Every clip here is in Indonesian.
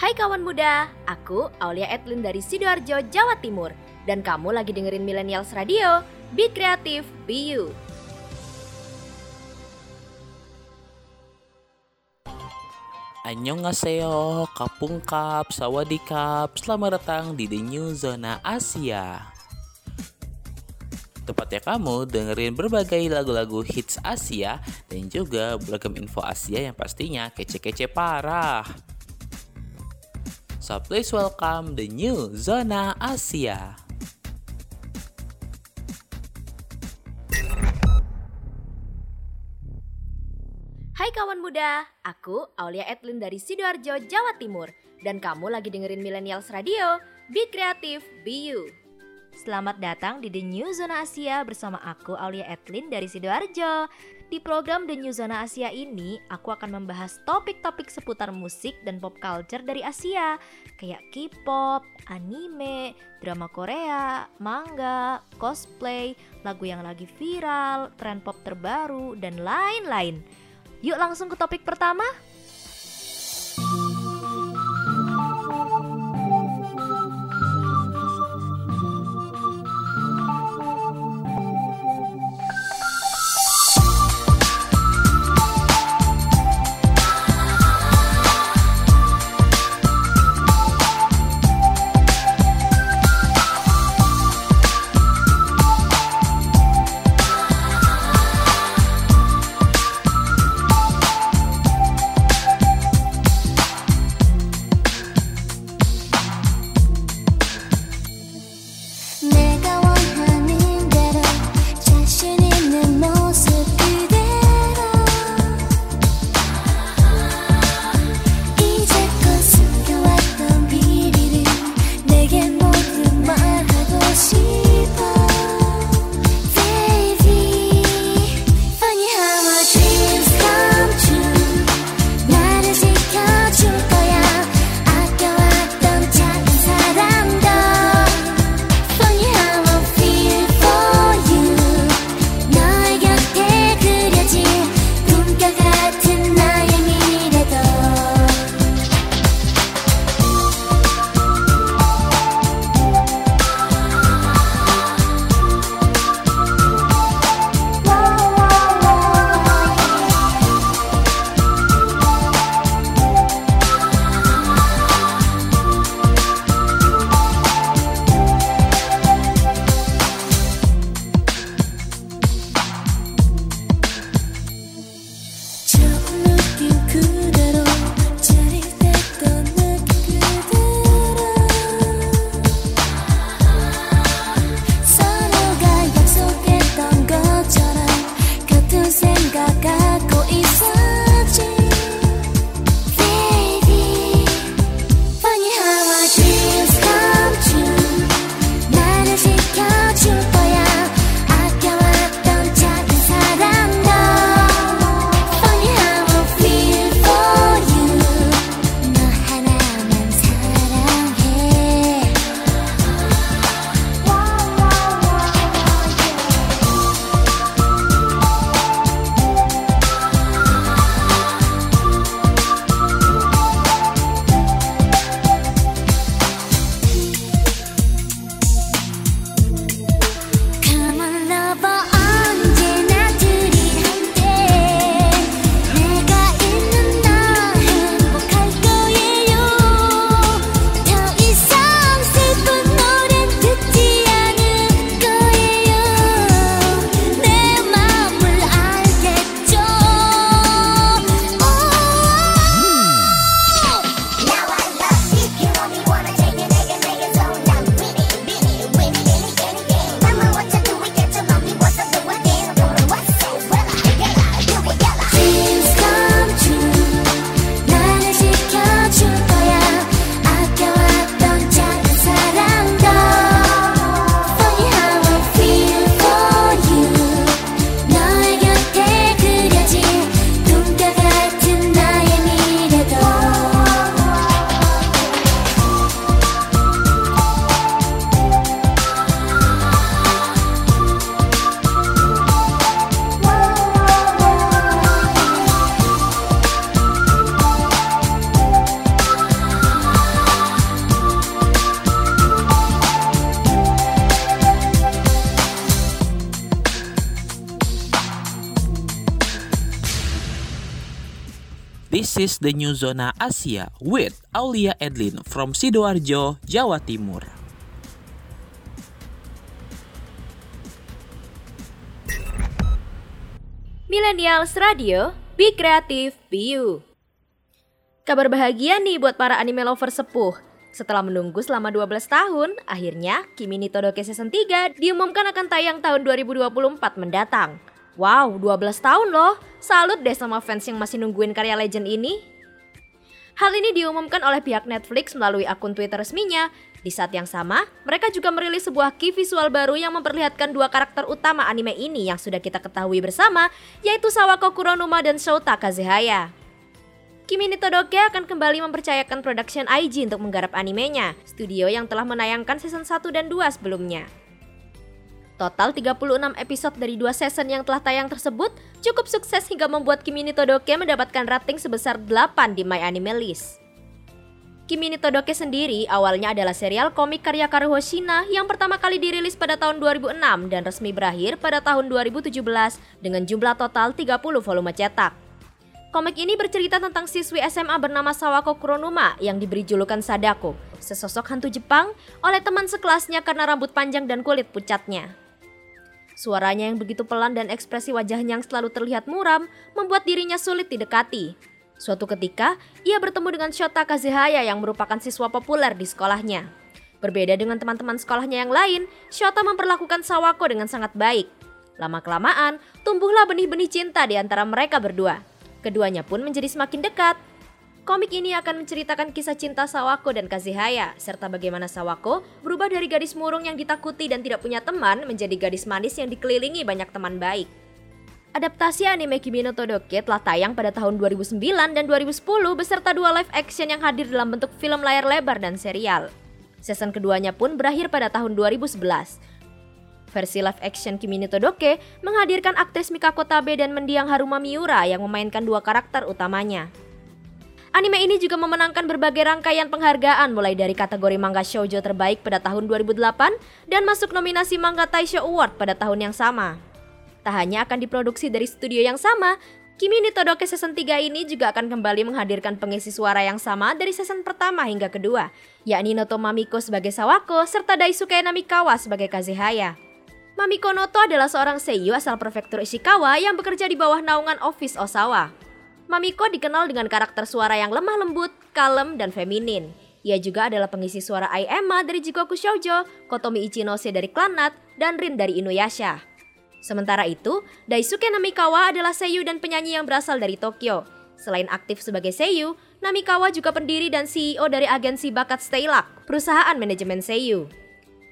Hai kawan muda, aku Aulia Edlin dari Sidoarjo, Jawa Timur. Dan kamu lagi dengerin Millennials Radio, Be Creative, Be You. Annyeonghaseyo, Kapungkap, Sawadikap, selamat datang di The New Zona Asia. Tepatnya kamu dengerin berbagai lagu-lagu hits Asia dan juga beragam info Asia yang pastinya kece-kece parah. So please welcome the new Zona Asia. Hai kawan muda, aku Aulia Edlin dari Sidoarjo, Jawa Timur. Dan kamu lagi dengerin Millennials Radio, Be Creative, Be You. Selamat datang di The New Zona Asia bersama aku Aulia Edlin dari Sidoarjo. Di program The New Zona Asia ini, aku akan membahas topik-topik seputar musik dan pop culture dari Asia, kayak K-pop, anime, drama Korea, manga, cosplay, lagu yang lagi viral, tren pop terbaru, dan lain-lain. Yuk langsung ke topik pertama. Is the new Zona Asia with Aulia Edlin from Sidoarjo, Jawa Timur. Millennials Radio, Be Creative, Be You. Kabar bahagia nih buat para anime lover sepuh. Setelah menunggu selama 12 tahun, akhirnya Kimi ni Todoke Season 3 diumumkan akan tayang tahun 2024 mendatang. Wow, 12 tahun loh. Salut deh sama fans yang masih nungguin karya legend ini. Hal ini diumumkan oleh pihak Netflix melalui akun Twitter resminya. Di saat yang sama, mereka juga merilis sebuah key visual baru yang memperlihatkan dua karakter utama anime ini yang sudah kita ketahui bersama, yaitu Sawako Kuronuma dan Shouta Kazehaya. Kimi Todoke akan kembali mempercayakan production IG untuk menggarap animenya, studio yang telah menayangkan season 1 dan 2 sebelumnya. Total 36 episode dari dua season yang telah tayang tersebut cukup sukses hingga membuat Kimi ni Todoke mendapatkan rating sebesar 8 di My Anime List. Kimi ni Todoke sendiri awalnya adalah serial komik karya Karuho Shina yang pertama kali dirilis pada tahun 2006 dan resmi berakhir pada tahun 2017 dengan jumlah total 30 volume cetak. Komik ini bercerita tentang siswi SMA bernama Sawako Kuronuma yang diberi julukan Sadako, sesosok hantu Jepang oleh teman sekelasnya karena rambut panjang dan kulit pucatnya. Suaranya yang begitu pelan dan ekspresi wajahnya yang selalu terlihat muram membuat dirinya sulit didekati. Suatu ketika, ia bertemu dengan Shota Kazehaya yang merupakan siswa populer di sekolahnya. Berbeda dengan teman-teman sekolahnya yang lain, Shota memperlakukan Sawako dengan sangat baik. Lama-kelamaan, tumbuhlah benih-benih cinta di antara mereka berdua. Keduanya pun menjadi semakin dekat. Komik ini akan menceritakan kisah cinta Sawako dan Kazehaya, serta bagaimana Sawako berubah dari gadis murung yang ditakuti dan tidak punya teman menjadi gadis manis yang dikelilingi banyak teman baik. Adaptasi anime Kimi no Todoke telah tayang pada tahun 2009 dan 2010 beserta dua live action yang hadir dalam bentuk film layar lebar dan serial. Season keduanya pun berakhir pada tahun 2011. Versi live action Kimi no Todoke menghadirkan aktris Mikako Tabe dan mendiang Haruma Miura yang memainkan dua karakter utamanya. Anime ini juga memenangkan berbagai rangkaian penghargaan mulai dari kategori manga shoujo terbaik pada tahun 2008 dan masuk nominasi Manga Taisho Award pada tahun yang sama. Tak hanya akan diproduksi dari studio yang sama, Kimi ni Todoke season 3 ini juga akan kembali menghadirkan pengisi suara yang sama dari season pertama hingga kedua, yakni Noto Mamiko sebagai Sawako serta Daisuke Namikawa sebagai Kazehaya. Mamiko Noto adalah seorang seiyu asal prefektur Ishikawa yang bekerja di bawah naungan Office Osawa. Mamiko dikenal dengan karakter suara yang lemah lembut, kalem, dan feminin. Ia juga adalah pengisi suara Ai Emma dari Jigoku Shoujo, Kotomi Ichinose dari Clanat, dan Rin dari Inuyasha. Sementara itu, Daisuke Namikawa adalah seiyu dan penyanyi yang berasal dari Tokyo. Selain aktif sebagai seiyu, Namikawa juga pendiri dan CEO dari agensi bakat Stayluck, perusahaan manajemen seiyu.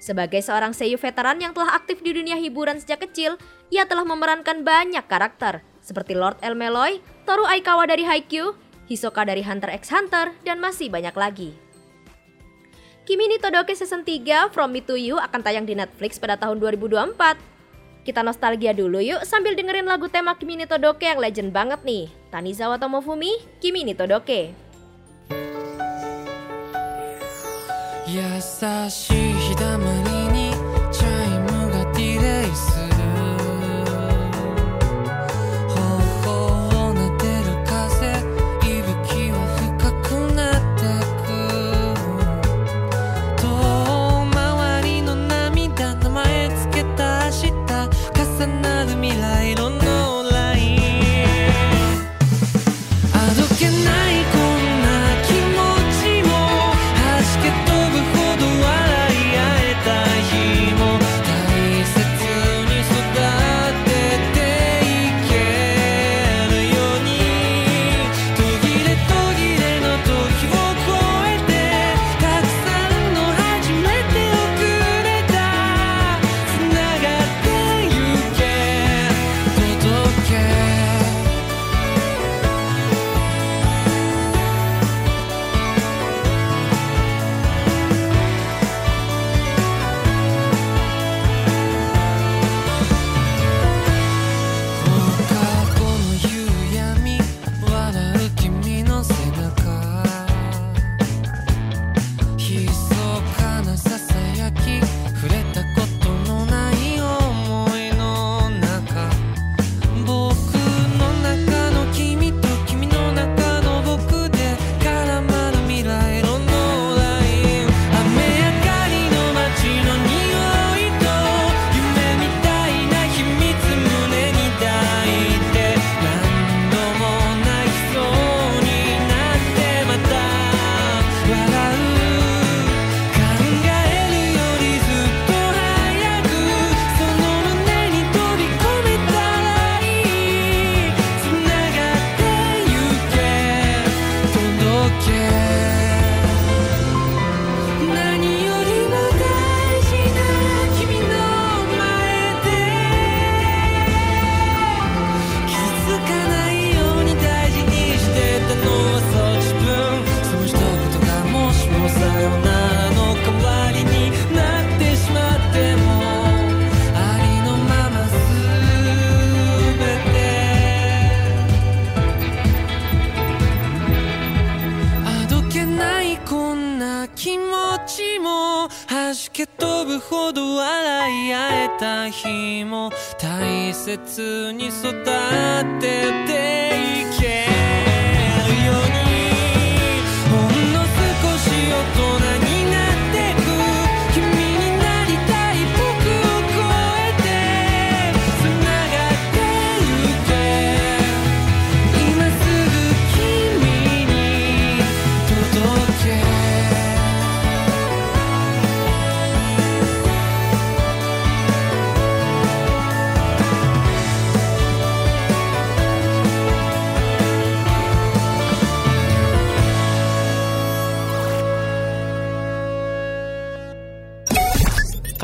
Sebagai seorang seiyu veteran yang telah aktif di dunia hiburan sejak kecil, ia telah memerankan banyak karakter, seperti Lord El Meloy, Toru Aikawa dari Haikyuu, Hisoka dari Hunter x Hunter, dan masih banyak lagi. Kimi ni Todoke Season 3 From Me to You akan tayang di Netflix pada tahun 2024. Kita nostalgia dulu yuk sambil dengerin lagu tema Kimi ni Todoke yang legend banget nih. Tanizawa Tomofumi, Kimi ni Todoke. 優しい日だまりにチャイムがディレイする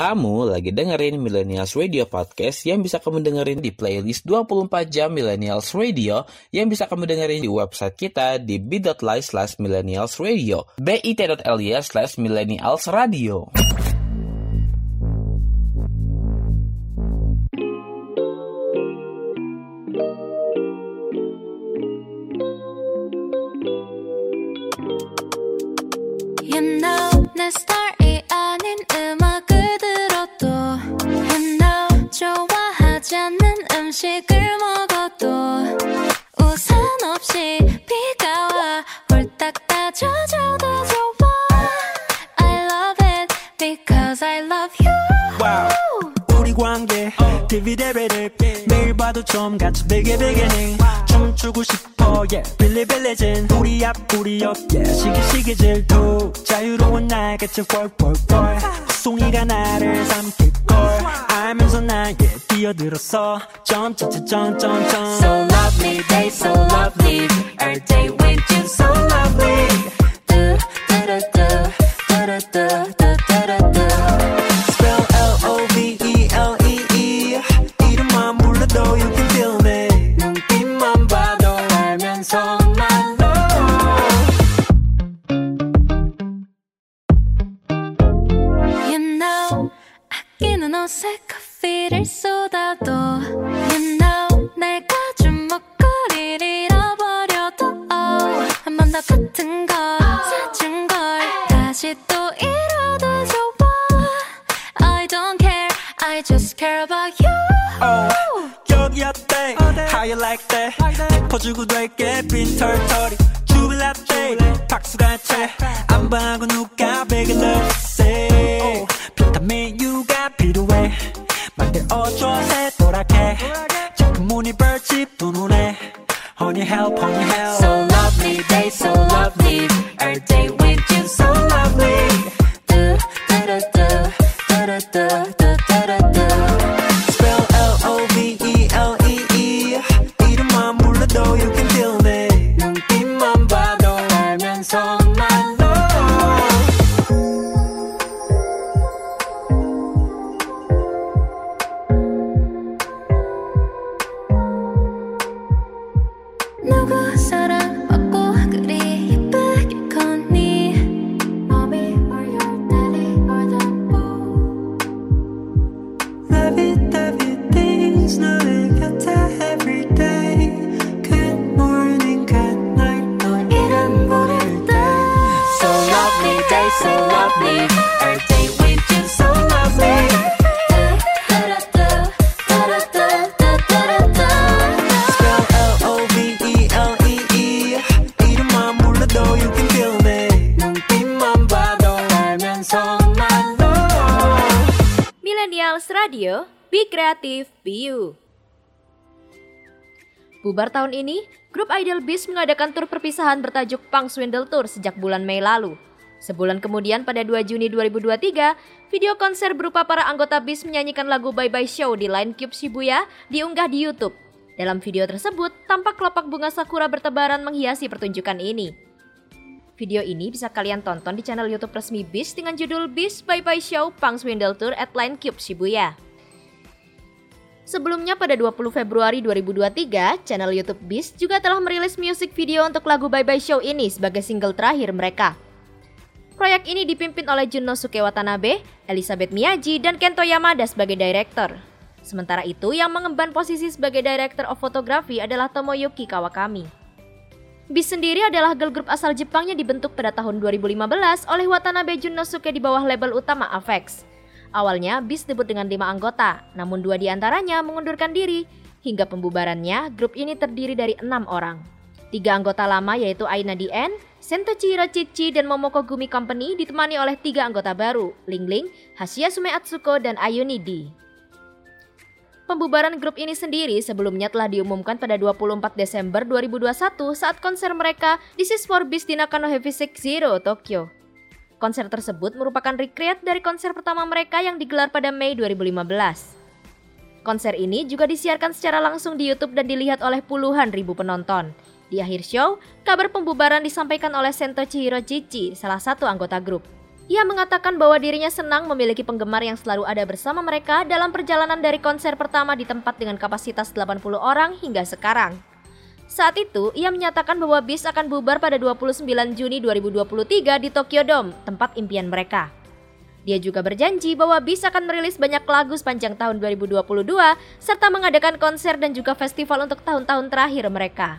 Kamu lagi dengerin Millennials Radio Podcast yang bisa kamu dengerin di playlist 24 jam Millennials Radio yang bisa kamu dengerin di website kita di bit.ly slash millennials radio bit.ly slash millennials radio. You know 음식을 먹어도 우산 없이 비가 와. 홀딱 따져줘도 좋아. I love it because I love you. Wow. 우리 관계 디비데베를 매일 봐도 좀 같이 베개 베개ning. 춤추고 싶어 yeah. 빌리빌리진 우리 앞 우리 옆 yeah. 시기시기 질투. 자유로운 날 같이 뻘뻘뻘 송이가 나를 삼킬걸 알면서 나에게 뛰어들었어. 점점점점점 So lovely day so lovely. Our day with you so lovely. Do do do do do do do do Spell L-O-V-E-L-E-E 이름만 불러도 you can feel me. 눈빛만 봐도 알면서 You know, 아끼는 어색 커피를 쏟아도 You know 내가 준 목걸이를 잃어버려도 oh, 한번 더 같은 걸 사준 걸 다시 또 잃어도 좋아 I don't care I just care about you 여기 어때? How you like that? 짚어주고 될게 빈 털털이 주빌라떼 박수가 채안 봐고 누가 넣 어줘 새도랗게 자꾸 문이 벌집 두 눈에 Honey help, honey help So lovely day so lovely Bubar tahun ini, grup Idol Beast mengadakan tur perpisahan bertajuk Punk Swindle Tour sejak bulan Mei lalu. Sebulan kemudian pada 2 Juni 2023, video konser berupa para anggota Beast menyanyikan lagu Bye Bye Show di Line Cube Shibuya diunggah di YouTube. Dalam video tersebut, tampak kelopak bunga sakura bertebaran menghiasi pertunjukan ini. Video ini bisa kalian tonton di channel YouTube resmi Beast dengan judul Beast Bye Bye Show Punk Swindle Tour at Line Cube Shibuya. Sebelumnya pada 20 Februari 2023, channel YouTube Beast juga telah merilis music video untuk lagu Bye Bye Show ini sebagai single terakhir mereka. Proyek ini dipimpin oleh Junosuke Watanabe, Elizabeth Miyaji, dan Kento Yamada sebagai director. Sementara itu, yang mengemban posisi sebagai director of photography adalah Tomoyuki Kawakami. BIS sendiri adalah girl group asal Jepang yang dibentuk pada tahun 2015 oleh Watanabe Junnosuke di bawah label utama Avex. Awalnya, BIS debut dengan lima anggota, namun dua di antaranya mengundurkan diri. Hingga pembubarannya, grup ini terdiri dari enam orang. Tiga anggota lama yaitu Aina Dien, Sentochi Hirochichi, dan Momoko Gumi Company ditemani oleh tiga anggota baru, Ling Ling, Hashia Sume Atsuko, dan Ayuni D. Pembubaran grup ini sendiri sebelumnya telah diumumkan pada 24 Desember 2021 saat konser mereka This is for Beast di Nakano Heavy Six Zero, Tokyo. Konser tersebut merupakan recreate dari konser pertama mereka yang digelar pada Mei 2015. Konser ini juga disiarkan secara langsung di YouTube dan dilihat oleh puluhan ribu penonton. Di akhir show, kabar pembubaran disampaikan oleh Sento Chihiro Chichi, salah satu anggota grup. Ia mengatakan bahwa dirinya senang memiliki penggemar yang selalu ada bersama mereka dalam perjalanan dari konser pertama di tempat dengan kapasitas 80 orang hingga sekarang. Saat itu, ia menyatakan bahwa BIS akan bubar pada 29 Juni 2023 di Tokyo Dome, tempat impian mereka. Dia juga berjanji bahwa BIS akan merilis banyak lagu sepanjang tahun 2022 serta mengadakan konser dan juga festival untuk tahun-tahun terakhir mereka.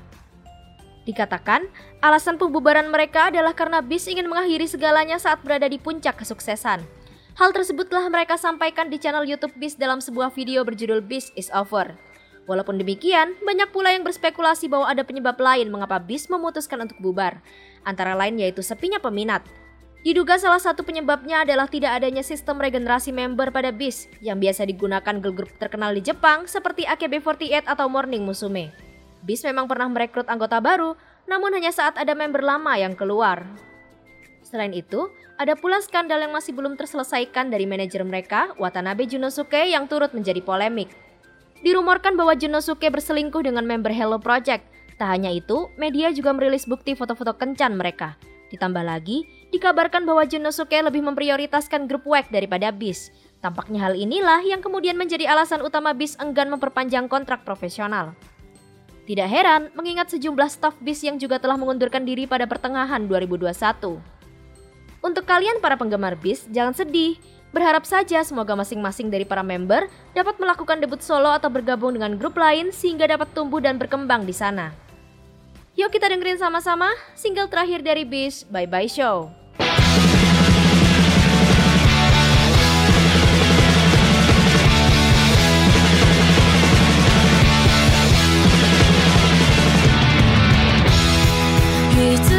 Dikatakan, alasan pembubaran mereka adalah karena BIS ingin mengakhiri segalanya saat berada di puncak kesuksesan. Hal tersebut telah mereka sampaikan di channel YouTube BIS dalam sebuah video berjudul BIS is Over. Walaupun demikian, banyak pula yang berspekulasi bahwa ada penyebab lain mengapa BIS memutuskan untuk bubar. Antara lain yaitu sepinya peminat. Diduga salah satu penyebabnya adalah tidak adanya sistem regenerasi member pada BIS yang biasa digunakan girl group terkenal di Jepang seperti AKB48 atau Morning Musume. BIS memang pernah merekrut anggota baru, namun hanya saat ada member lama yang keluar. Selain itu, ada pula skandal yang masih belum terselesaikan dari manajer mereka, Watanabe Junosuke yang turut menjadi polemik. Dirumorkan bahwa Junosuke berselingkuh dengan member Hello Project. Tak hanya itu, media juga merilis bukti foto-foto kencan mereka. Ditambah lagi, dikabarkan bahwa Junosuke lebih memprioritaskan grup WEC daripada BIS. Tampaknya hal inilah yang kemudian menjadi alasan utama BIS enggan memperpanjang kontrak profesional. Tidak heran mengingat sejumlah staf BIS yang juga telah mengundurkan diri pada pertengahan 2021. Untuk kalian para penggemar BIS, jangan sedih. Berharap saja semoga masing-masing dari para member dapat melakukan debut solo atau bergabung dengan grup lain sehingga dapat tumbuh dan berkembang di sana. Yuk kita dengerin sama-sama single terakhir dari BIS, Bye Bye Show. い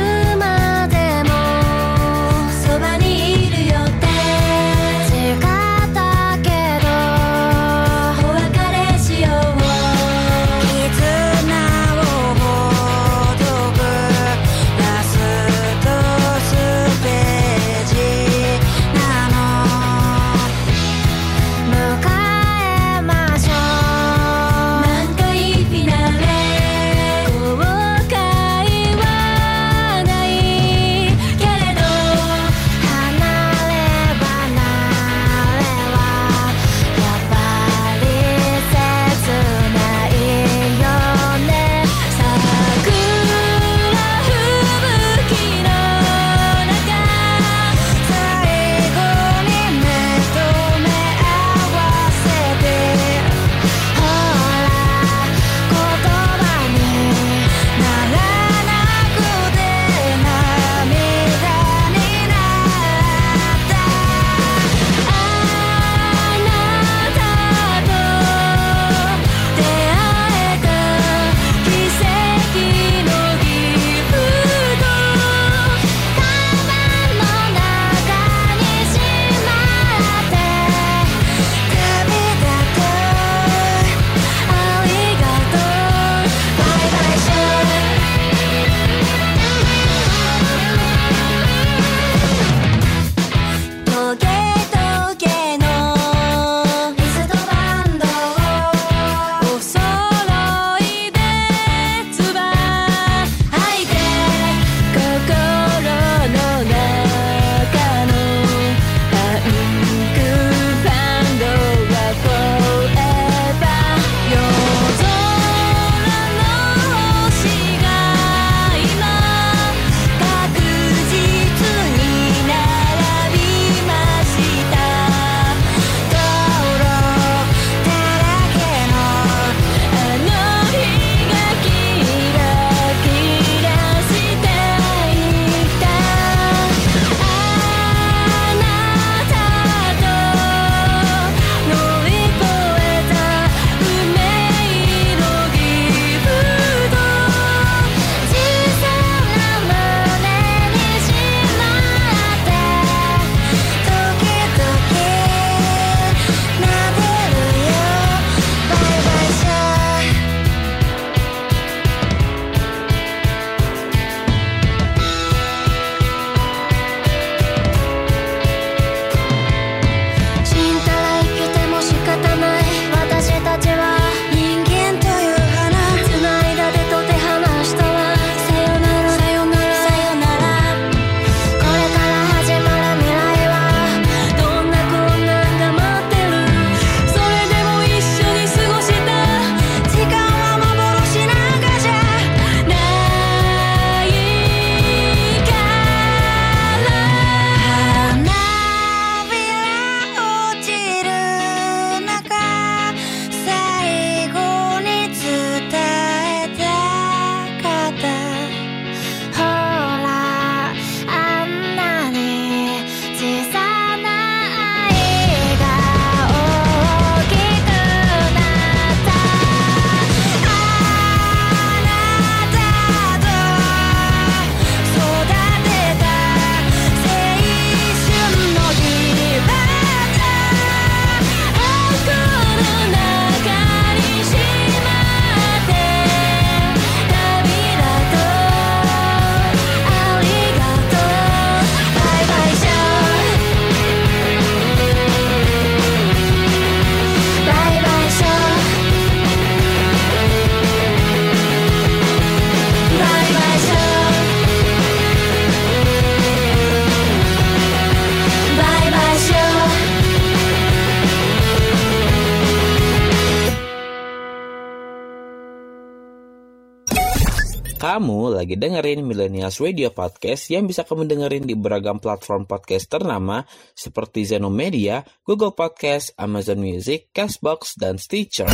lagi dengerin Millennials Radio Podcast yang bisa kamu dengerin di beragam platform podcast ternama seperti Zeno Media, Google Podcast, Amazon Music, Castbox, dan Stitcher.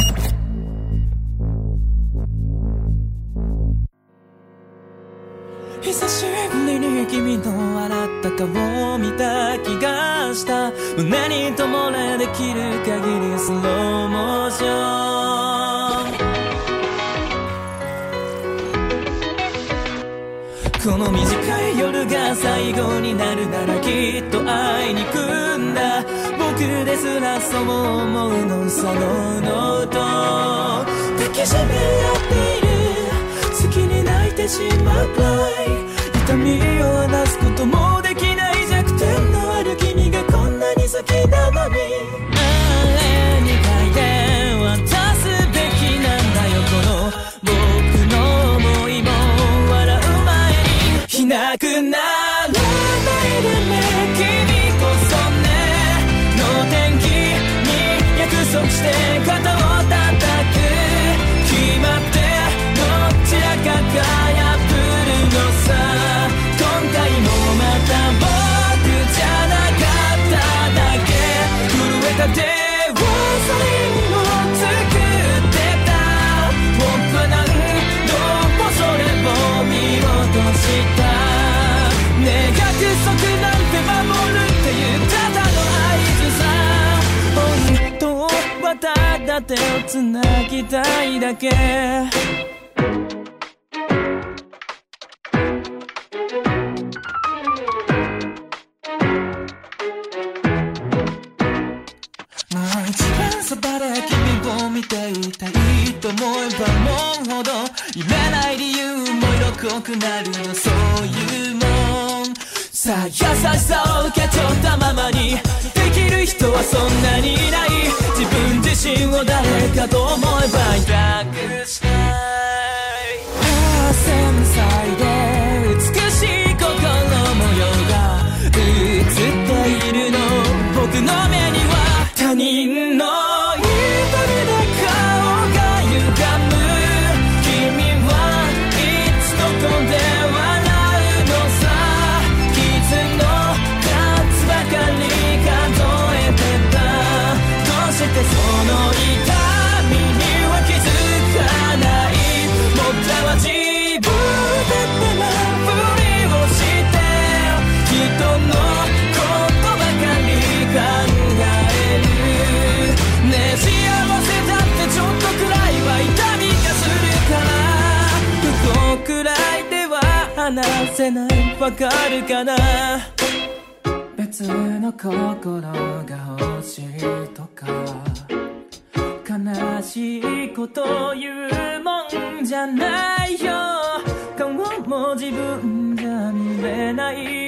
久しぶりに君の笑った顔を見た気がした胸に灯れできる限りスローモーショ この短い夜が最後になるならきっと会いに行くんだ。僕ですらそう思うのそのノート。抱きしめ合っている。好きに泣いてしまうくらい痛みを話すこともできない弱点のある君がこんなに好きなのに。understand だ手をつなぎたいだけ。まあ一番そばで君を見ていたいと思えば思うほど言えない理由も色濃くなるのそういうもん。さあ優しさを受け取ったままに。できる人はそんなにいない。自分自身を誰かと思えば痛くせない。わかるかな？別の心が欲しいとか。悲しいこと言うもんじゃないよ。顔も自分じゃ見れない。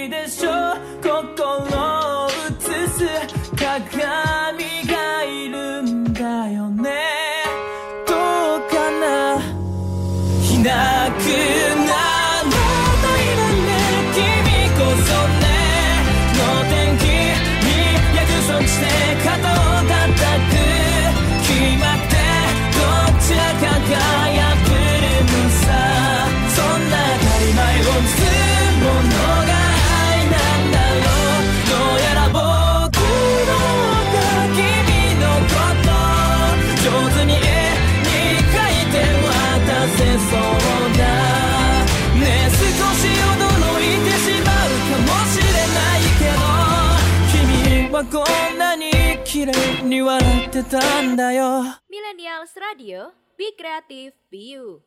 Millennials Radio, be creative, be you.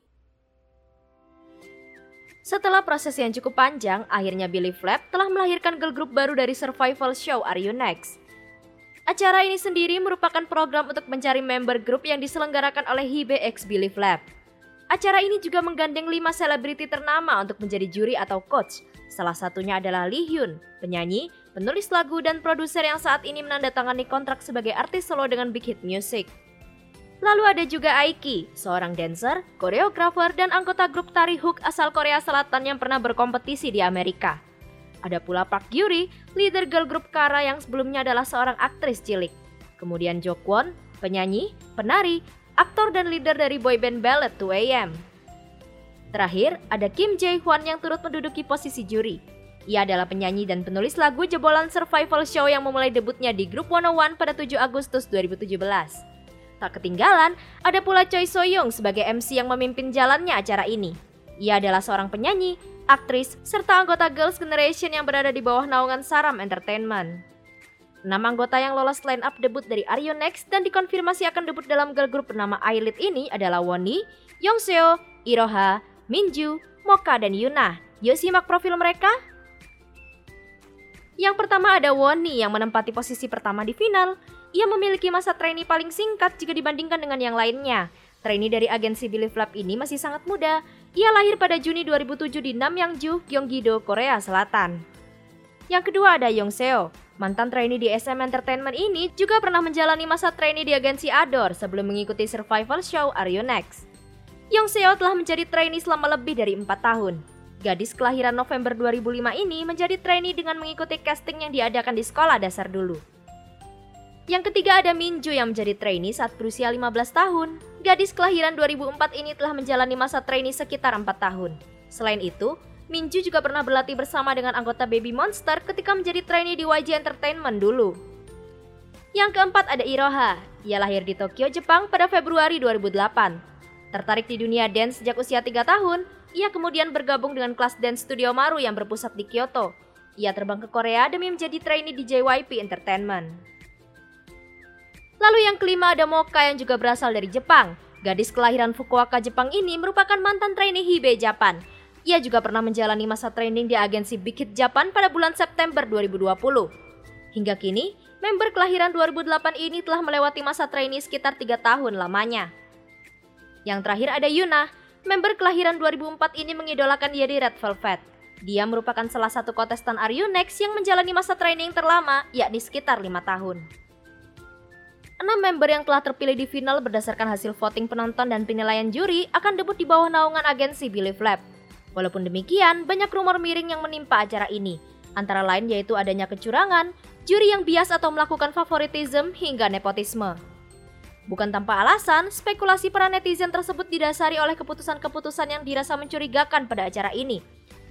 Setelah proses yang cukup panjang, akhirnya Billy Flap telah melahirkan girl group baru dari survival show Are You Next? Acara ini sendiri merupakan program untuk mencari member grup yang diselenggarakan oleh Hibe X Billy Flap. Acara ini juga menggandeng 5 selebriti ternama untuk menjadi juri atau coach. Salah satunya adalah Lee Hyun, penyanyi, penulis lagu dan produser yang saat ini menandatangani kontrak sebagai artis solo dengan Big Hit Music. Lalu ada juga Aiki, seorang dancer, koreografer, dan anggota grup tari hook asal Korea Selatan yang pernah berkompetisi di Amerika. Ada pula Park Yuri, leader girl group Kara yang sebelumnya adalah seorang aktris cilik. Kemudian Jo Kwon, penyanyi, penari, aktor dan leader dari boyband ballad 2AM. Terakhir, ada Kim Jae Hwan yang turut menduduki posisi juri. Ia adalah penyanyi dan penulis lagu jebolan survival show yang memulai debutnya di grup 101 pada 7 Agustus 2017. Tak ketinggalan, ada pula Choi Soyoung sebagai MC yang memimpin jalannya acara ini. Ia adalah seorang penyanyi, aktris, serta anggota Girls' Generation yang berada di bawah naungan Saram Entertainment. Enam anggota yang lolos line up debut dari Aryo Next dan dikonfirmasi akan debut dalam girl group bernama Eyelid ini adalah Woni, Yongseo, Iroha, Minju, Moka, dan Yuna. Yuk simak profil mereka. Yang pertama ada Woni yang menempati posisi pertama di final. Ia memiliki masa trainee paling singkat jika dibandingkan dengan yang lainnya. Trainee dari agensi Believe Lab ini masih sangat muda. Ia lahir pada Juni 2007 di Namyangju, Gyeonggi-do, Korea Selatan. Yang kedua ada Yongseo. Mantan trainee di SM Entertainment ini juga pernah menjalani masa trainee di agensi Ador sebelum mengikuti survival show Are You Next. Yongseo telah menjadi trainee selama lebih dari 4 tahun. Gadis kelahiran November 2005 ini menjadi trainee dengan mengikuti casting yang diadakan di sekolah dasar dulu. Yang ketiga ada Minju yang menjadi trainee saat berusia 15 tahun. Gadis kelahiran 2004 ini telah menjalani masa trainee sekitar 4 tahun. Selain itu, Minju juga pernah berlatih bersama dengan anggota Baby Monster ketika menjadi trainee di YG Entertainment dulu. Yang keempat ada Iroha. Ia lahir di Tokyo, Jepang pada Februari 2008. Tertarik di dunia dance sejak usia 3 tahun, ia kemudian bergabung dengan kelas dance studio Maru yang berpusat di Kyoto. Ia terbang ke Korea demi menjadi trainee di JYP Entertainment. Lalu yang kelima ada Moka yang juga berasal dari Jepang. Gadis kelahiran Fukuoka, Jepang ini merupakan mantan trainee Hibe Japan. Ia juga pernah menjalani masa training di agensi Big Hit Japan pada bulan September 2020. Hingga kini, member kelahiran 2008 ini telah melewati masa trainee sekitar 3 tahun lamanya. Yang terakhir ada Yuna, member kelahiran 2004 ini mengidolakan Yeri Red Velvet. Dia merupakan salah satu kontestan Are You Next yang menjalani masa training terlama, yakni sekitar 5 tahun. Enam member yang telah terpilih di final berdasarkan hasil voting penonton dan penilaian juri akan debut di bawah naungan agensi Believe Lab. Walaupun demikian, banyak rumor miring yang menimpa acara ini, antara lain yaitu adanya kecurangan, juri yang bias atau melakukan favoritisme hingga nepotisme. Bukan tanpa alasan, spekulasi para netizen tersebut didasari oleh keputusan-keputusan yang dirasa mencurigakan pada acara ini,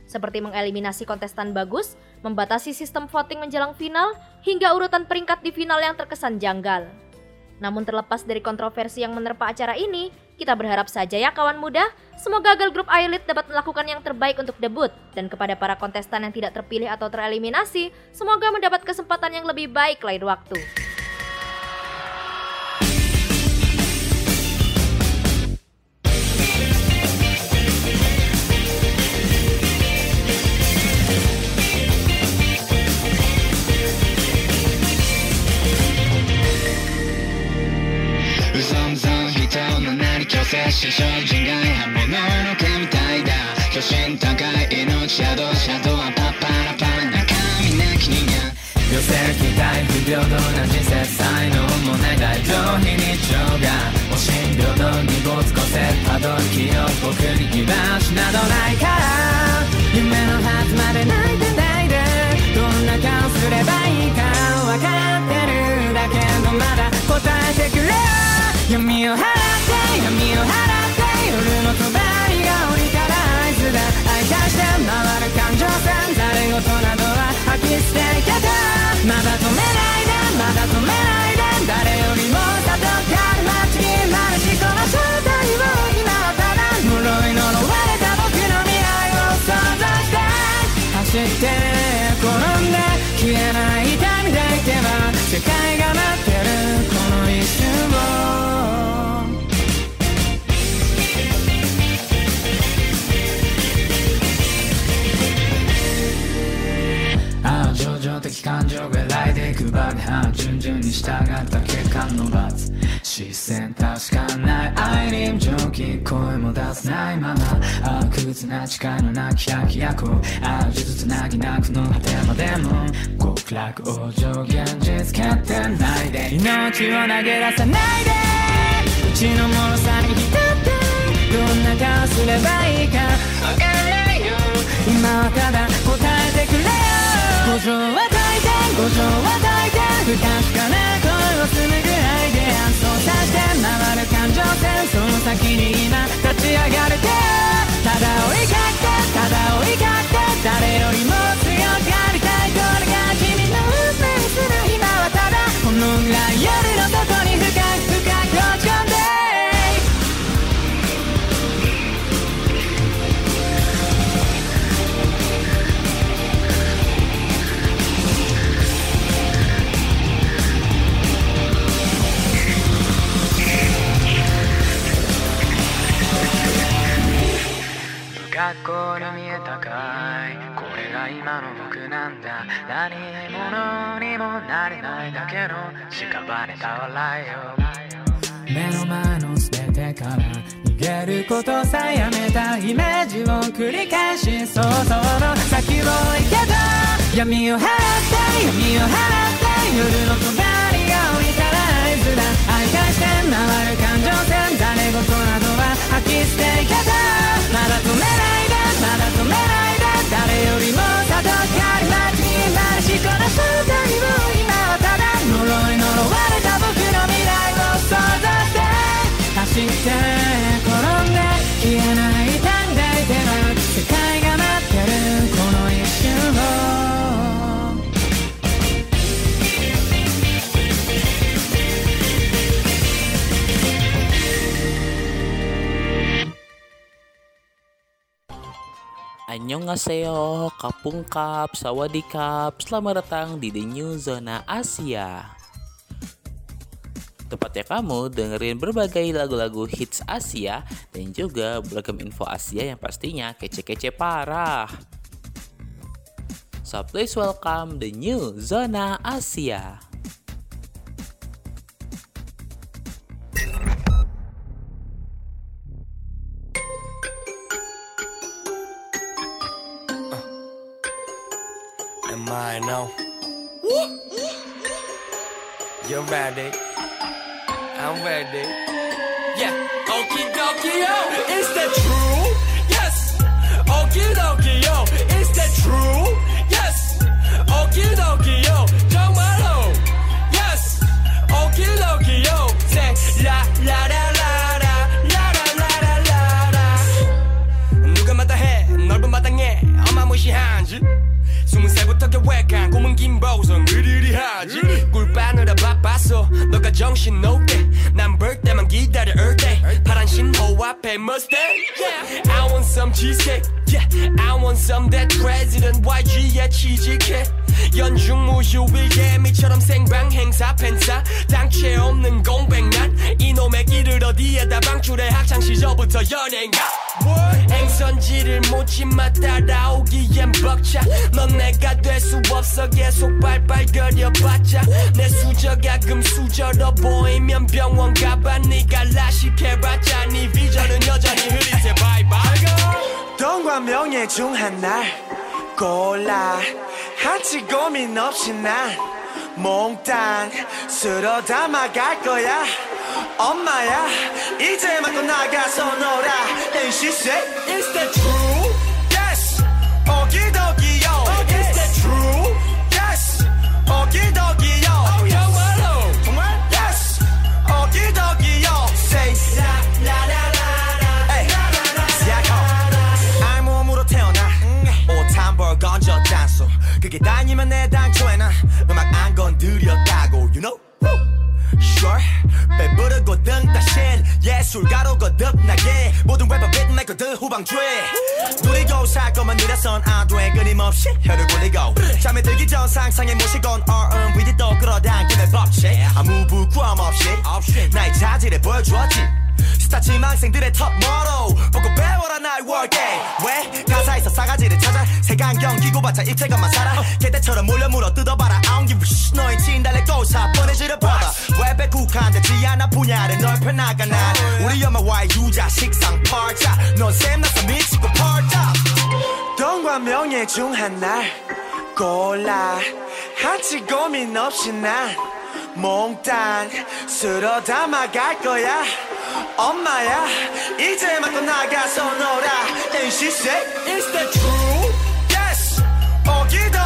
seperti mengeliminasi kontestan bagus, membatasi sistem voting menjelang final, hingga urutan peringkat di final yang terkesan janggal. Namun terlepas dari kontroversi yang menerpa acara ini, kita berharap saja ya kawan muda, semoga girl group Ayolit dapat melakukan yang terbaik untuk debut. Dan kepada para kontestan yang tidak terpilih atau tereliminasi, semoga mendapat kesempatan yang lebih baik lain waktu. し精進外刃物の毛みたいだ巨神高い命シャドウシャドウはパッパラパラ中身なき人間寄せ期待不平等な人生才能もない大上非日常がおしん平等に没個性たどる気を僕に居場所などないから夢のはずまで泣いてないでどんな顔すればいいか分かってるだけどまだ答えてくれよ闇を払って闇を払って夜の帳が降りたら合図だ愛化して回る感情線。誰事などは吐き捨ていけた。まだ止めない。に従った結果の罰視線確かない愛に蒸気声も出せないまま。ああ苦痛な誓いのなき百役ああ呪術つなぎなくの果てまでも。極楽往生現実決定ないで。命を投げ出さないで。うちの脆さに浸ってどんな顔すればいいか。わからないよ。今はただ答えてくれよ。五条を抱いて不確かな声を紡ぐアイデア操作して回る感情線その先に今立ち上がるてただ追いかけてただ追いかけて誰よりも強くありたいこれが君の運命する今はただこのぐらい夜の学校に見えたかい。これが今の僕なんだ。何者にもなれないだけの屍た笑いよ目の前の全てから逃げることさえやめたイメージを繰り返し想像の先を行けた闇を払って闇を払って夜の隣をいたら合図だ愛がして回る感情線誰事などは吐き捨ていけまだ止めない。めないで誰よりも戦い街にましこなす歌にも今はただ呪い呪われた僕の未来を想像して走って Annyeonghaseyo, Kapungkap, Sawadikap, selamat datang di The New Zona Asia. Tepatnya kamu dengerin berbagai lagu-lagu hits Asia dan juga beragam info Asia yang pastinya kece-kece parah. So please welcome The New Zona Asia. Am I now? You're ready. I'm ready. Yeah. Okie dokie yo. Is that true? Yes. Okie dokie yo. Is that true? Yes. Okie dokie yo. 정말로. Yes. Okie dokie yo. Say la la la la la la la la la la. 누가 마다해 넓은 바닥에 어마무시한 짓 스무 살부터 계획한 꿈은 긴 보성 으리리하지. 꿀 빠느라 바빴어 너가 정신 놓게. 난 볼 때만 기다려 올때. 파란 신호 앞에 Mustang yeah. I want some cheesecake. Yeah. I want some that president YG에 취직해. 연중 무휴일 개미처럼 생방 행사 팬싸 당최 없는 공백 난. 이놈의 길을 어디에다 방출해? 학창시절부터 연예인가 행선지를 묻지마 따라오기엔 벅차. 넌 내가 될 수 없어 계속 발발거려봤자. 내 수저가 금 수저로 보이면 병원 가봐. 네가 라식해봤자 네 비전은 여전히 흐릿해. 바이바이 돈과 명예 중 하나 골라. 한치 고민 없이 난 몽땅 쓸어 담아갈 거야 엄마야 이제 맞고 나가서 놀아 And she said Is that true? 그게 다니면 내 당초에는 음악 안 건드렸다고 You know? Sure. 배부르고 등 따신 예술가로 거듭나게 모든 래퍼 빗메이커들 후방주에. 누리고 살 거면 느려선 안돼 끊임없이 혀를 굴리고. 잠에 들기 전 상상에 모시곤 R&B도 또 끌어당기는 법칙. 아무 부끄럼 없이 나의 자질을 보여주었지 스타 지망생들의 top 모로 보고 배워라 나의 working 왜? 가사에서 싸가지를 찾아. 색안경 끼고 봤자 입체감만 살아. 개떼처럼 몰려 물어 뜯어봐라. I don't give a shit 너의 진달래 고사 뻔해지를 받아 웹에 국한되지 않아 분야를 넓혀 나가 난 우리 엄마와의 유자 식상 팔자. 넌 샘 나서 미치고 펄자. 돈과 명예 중 하나 골라. 한치 고민 없이 난 몽땅 쓸어 담아갈 거야. 엄마야 이제 맞고 나가서 놀아. And she said Is that true? yes. 오기도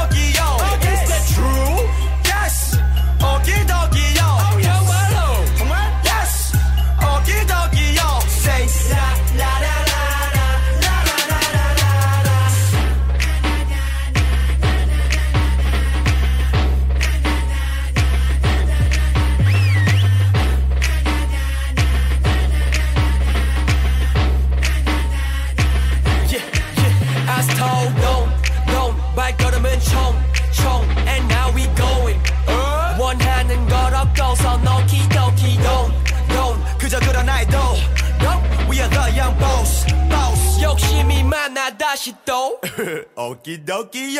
Okie dokie.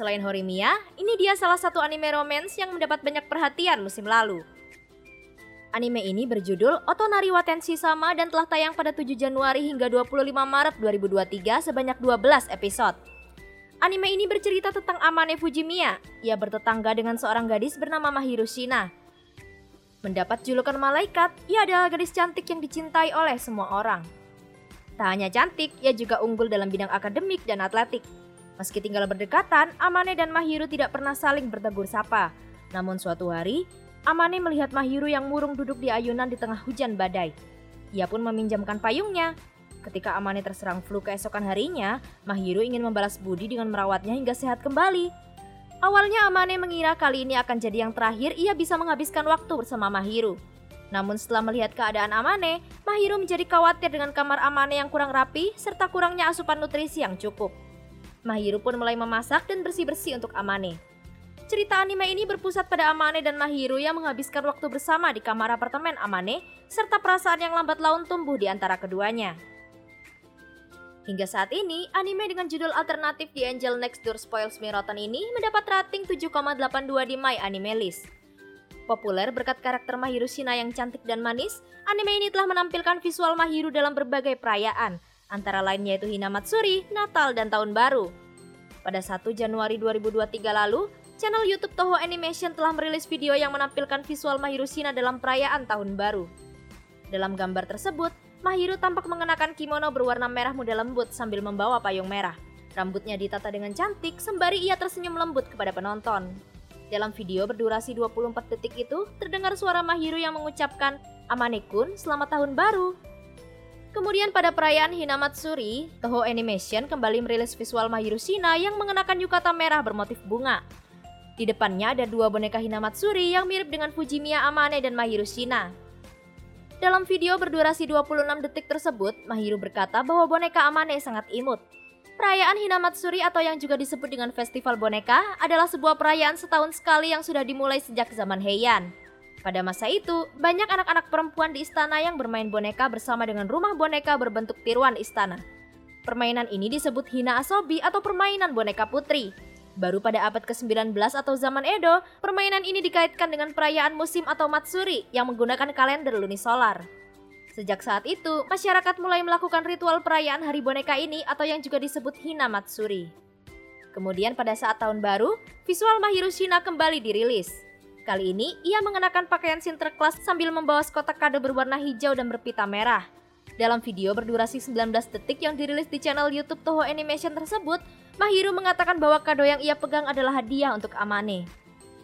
Selain Horimiya, ini dia salah satu anime romance yang mendapat banyak perhatian musim lalu. Anime ini berjudul Otonari wa Tenshi Sama dan telah tayang pada 7 Januari hingga 25 Maret 2023 sebanyak 12 episode. Anime ini bercerita tentang Amane Fujimiya. Ia bertetangga dengan seorang gadis bernama Mahiru Shina. Mendapat julukan malaikat, ia adalah gadis cantik yang dicintai oleh semua orang. Tak hanya cantik, ia juga unggul dalam bidang akademik dan atletik. Meski tinggal berdekatan, Amane dan Mahiru tidak pernah saling bertegur sapa. Namun suatu hari, Amane melihat Mahiru yang murung duduk di ayunan di tengah hujan badai. Ia pun meminjamkan payungnya. Ketika Amane terserang flu keesokan harinya, Mahiru ingin membalas budi dengan merawatnya hingga sehat kembali. Awalnya Amane mengira kali ini akan jadi yang terakhir ia bisa menghabiskan waktu bersama Mahiru. Namun setelah melihat keadaan Amane, Mahiru menjadi khawatir dengan kamar Amane yang kurang rapi serta kurangnya asupan nutrisi yang cukup. Mahiru pun mulai memasak dan bersih-bersih untuk Amane. Cerita anime ini berpusat pada Amane dan Mahiru yang menghabiskan waktu bersama di kamar apartemen Amane serta perasaan yang lambat laun tumbuh di antara keduanya. Hingga saat ini, anime dengan judul alternatif The Angel Next Door Spoils Me Rotten ini mendapat rating 7,82 di My Anime List. Populer berkat karakter Mahiru Shina yang cantik dan manis, anime ini telah menampilkan visual Mahiru dalam berbagai perayaan, antara lain yaitu Hinamatsuri, Natal, dan Tahun Baru. Pada 1 Januari 2023 lalu, channel YouTube Toho Animation telah merilis video yang menampilkan visual Mahiru Shina dalam perayaan Tahun Baru. Dalam gambar tersebut, Mahiru tampak mengenakan kimono berwarna merah muda lembut sambil membawa payung merah. Rambutnya ditata dengan cantik sembari ia tersenyum lembut kepada penonton. Dalam video berdurasi 24 detik itu, terdengar suara Mahiru yang mengucapkan, Amane-kun, selamat tahun baru. Kemudian pada perayaan Hinamatsuri, Toho Animation kembali merilis visual Mahiru Shina yang mengenakan yukata merah bermotif bunga. Di depannya ada dua boneka Hinamatsuri yang mirip dengan Fujimiya Amane dan Mahiru Shina. Dalam video berdurasi 26 detik tersebut, Mahiru berkata bahwa boneka Amane sangat imut. Perayaan Hinamatsuri atau yang juga disebut dengan Festival Boneka adalah sebuah perayaan setahun sekali yang sudah dimulai sejak zaman Heian. Pada masa itu, banyak anak-anak perempuan di istana yang bermain boneka bersama dengan rumah boneka berbentuk tiruan istana. Permainan ini disebut Hina Asobi atau permainan boneka putri. Baru pada abad ke-19 atau zaman Edo, permainan ini dikaitkan dengan perayaan musim atau Matsuri yang menggunakan kalender lunisolar. Sejak saat itu, masyarakat mulai melakukan ritual perayaan hari boneka ini atau yang juga disebut Hina Matsuri. Kemudian pada saat tahun baru, visual Mahiru Shina kembali dirilis. Kali ini, ia mengenakan pakaian sinterklas sambil membawa sekotak kado berwarna hijau dan berpita merah. Dalam video berdurasi 19 detik yang dirilis di channel YouTube Toho Animation tersebut, Mahiru mengatakan bahwa kado yang ia pegang adalah hadiah untuk Amane.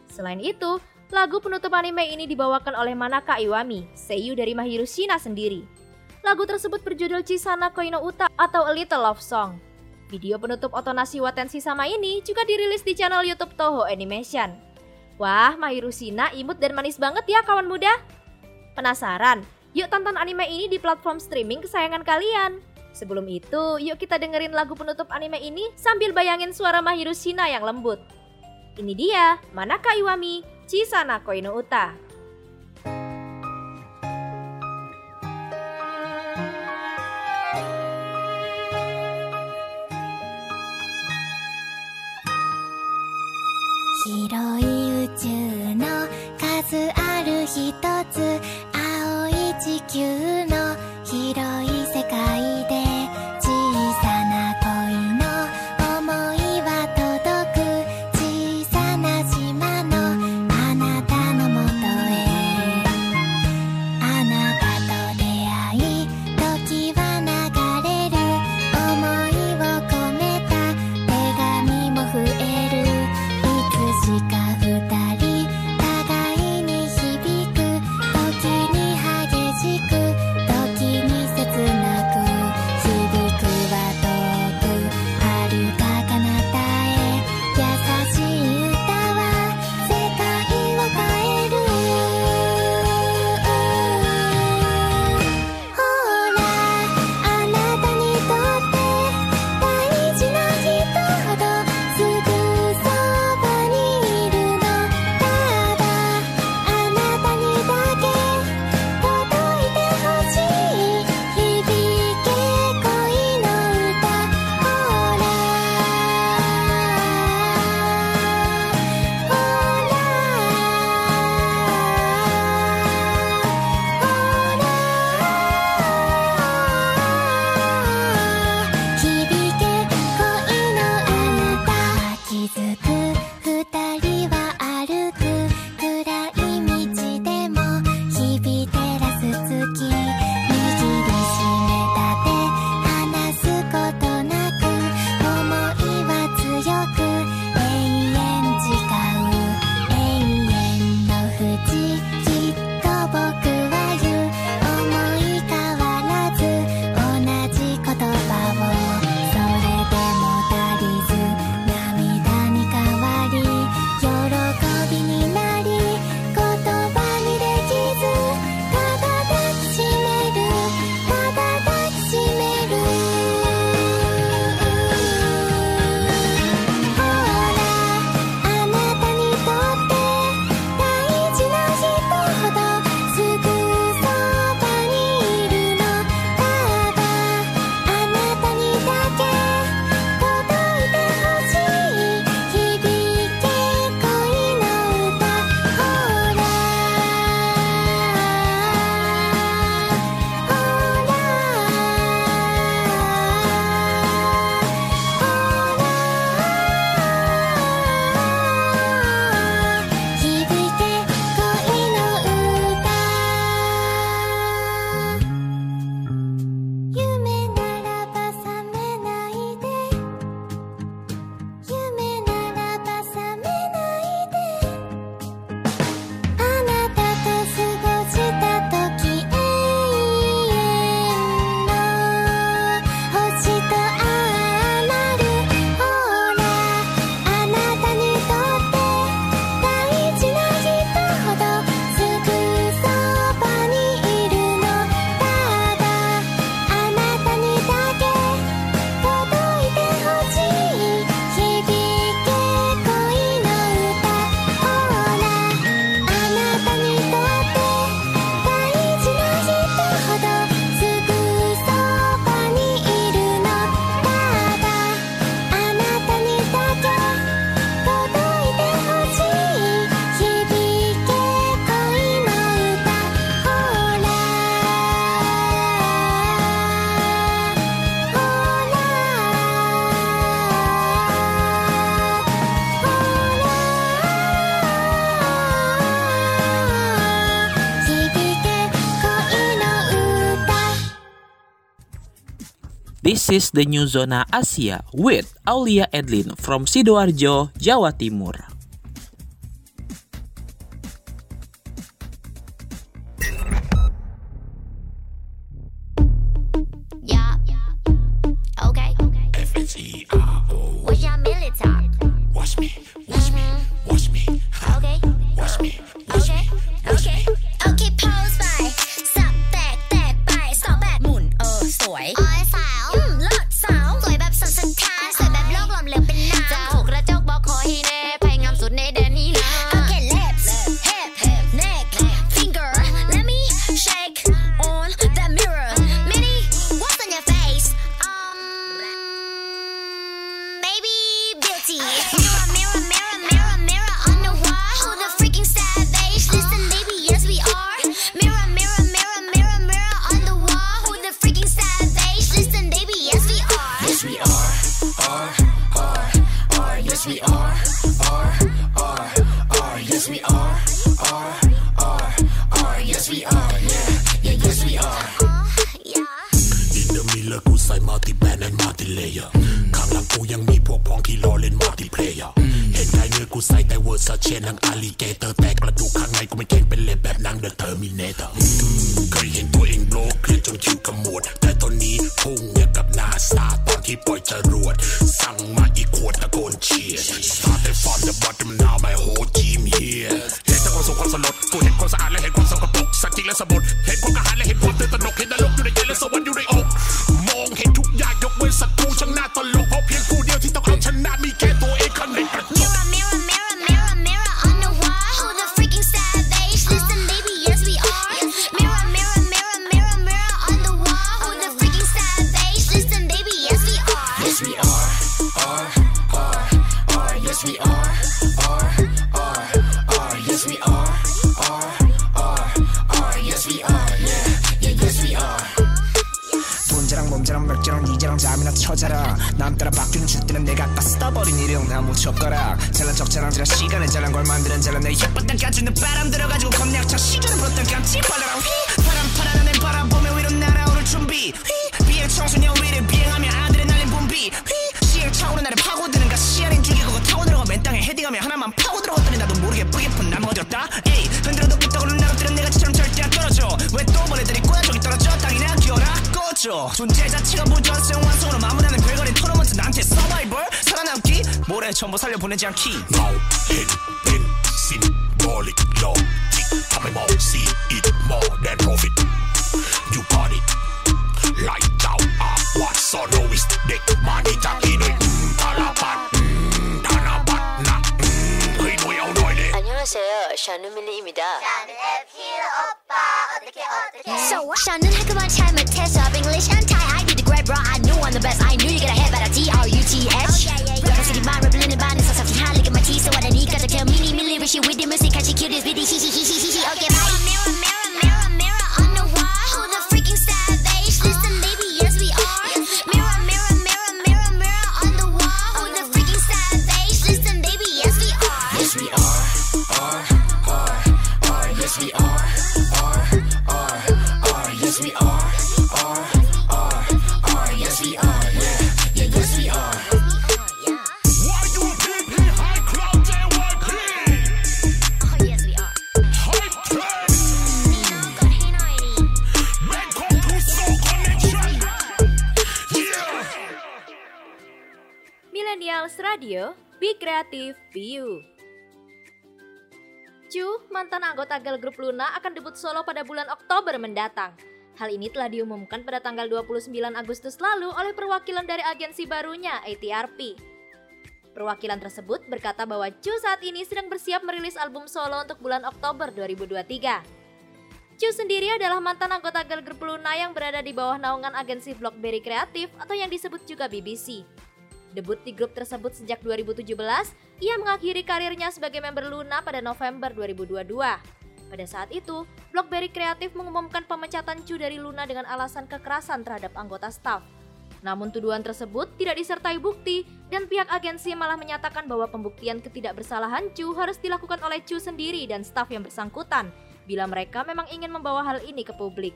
Selain itu, lagu penutup anime ini dibawakan oleh Manaka Iwami, seiyu dari Mahiru Shina sendiri. Lagu tersebut berjudul Chisana Koino Uta atau A Little Love Song. Video penutup Otonashi Watenshi sama ini juga dirilis di channel YouTube Toho Animation. Wah, Mahiru Shina imut dan manis banget ya kawan muda. Penasaran? Yuk tonton anime ini di platform streaming kesayangan kalian. Sebelum itu, yuk kita dengerin lagu penutup anime ini sambil bayangin suara Mahiru Shina yang lembut. Ini dia, Manaka Iwami, Chisana Koino Uta. ずある一つ。青い地球の This is the new zona Asia with Aulia Edlin from Sidoarjo, Jawa Timur. Frau hen in symbolic law. Coming more, see it more than profit. You got it. Like thou art what so no is the money talking it. Talabat, talabat, na. 의도야 오노이네. 안녕하세요. 샤누 밀리입니다. 샤누 필 오빠 어떻게 어떻게. So 샤누 학교만 잘 못해서 English and Thai I did the great bro. I knew I'm the best. I knew you get head by the D R U T H. Okay, yeah, yeah she with him Radio, Be Creative, Be You. Chu, mantan anggota girl group Luna akan debut solo pada bulan Oktober mendatang. Hal ini telah diumumkan pada tanggal 29 Agustus lalu oleh perwakilan dari agensi barunya, ATRP. Perwakilan tersebut berkata bahwa Chu saat ini sedang bersiap merilis album solo untuk bulan Oktober 2023. Chu sendiri adalah mantan anggota girl group Luna yang berada di bawah naungan agensi Blockberry Creative atau yang disebut juga BBC. Debut di grup tersebut sejak 2017, ia mengakhiri karirnya sebagai member Luna pada November 2022. Pada saat itu, Blockberry Kreatif mengumumkan pemecatan Chu dari Luna dengan alasan kekerasan terhadap anggota staff. Namun tuduhan tersebut tidak disertai bukti dan pihak agensi malah menyatakan bahwa pembuktian ketidakbersalahan Chu harus dilakukan oleh Chu sendiri dan staff yang bersangkutan bila mereka memang ingin membawa hal ini ke publik.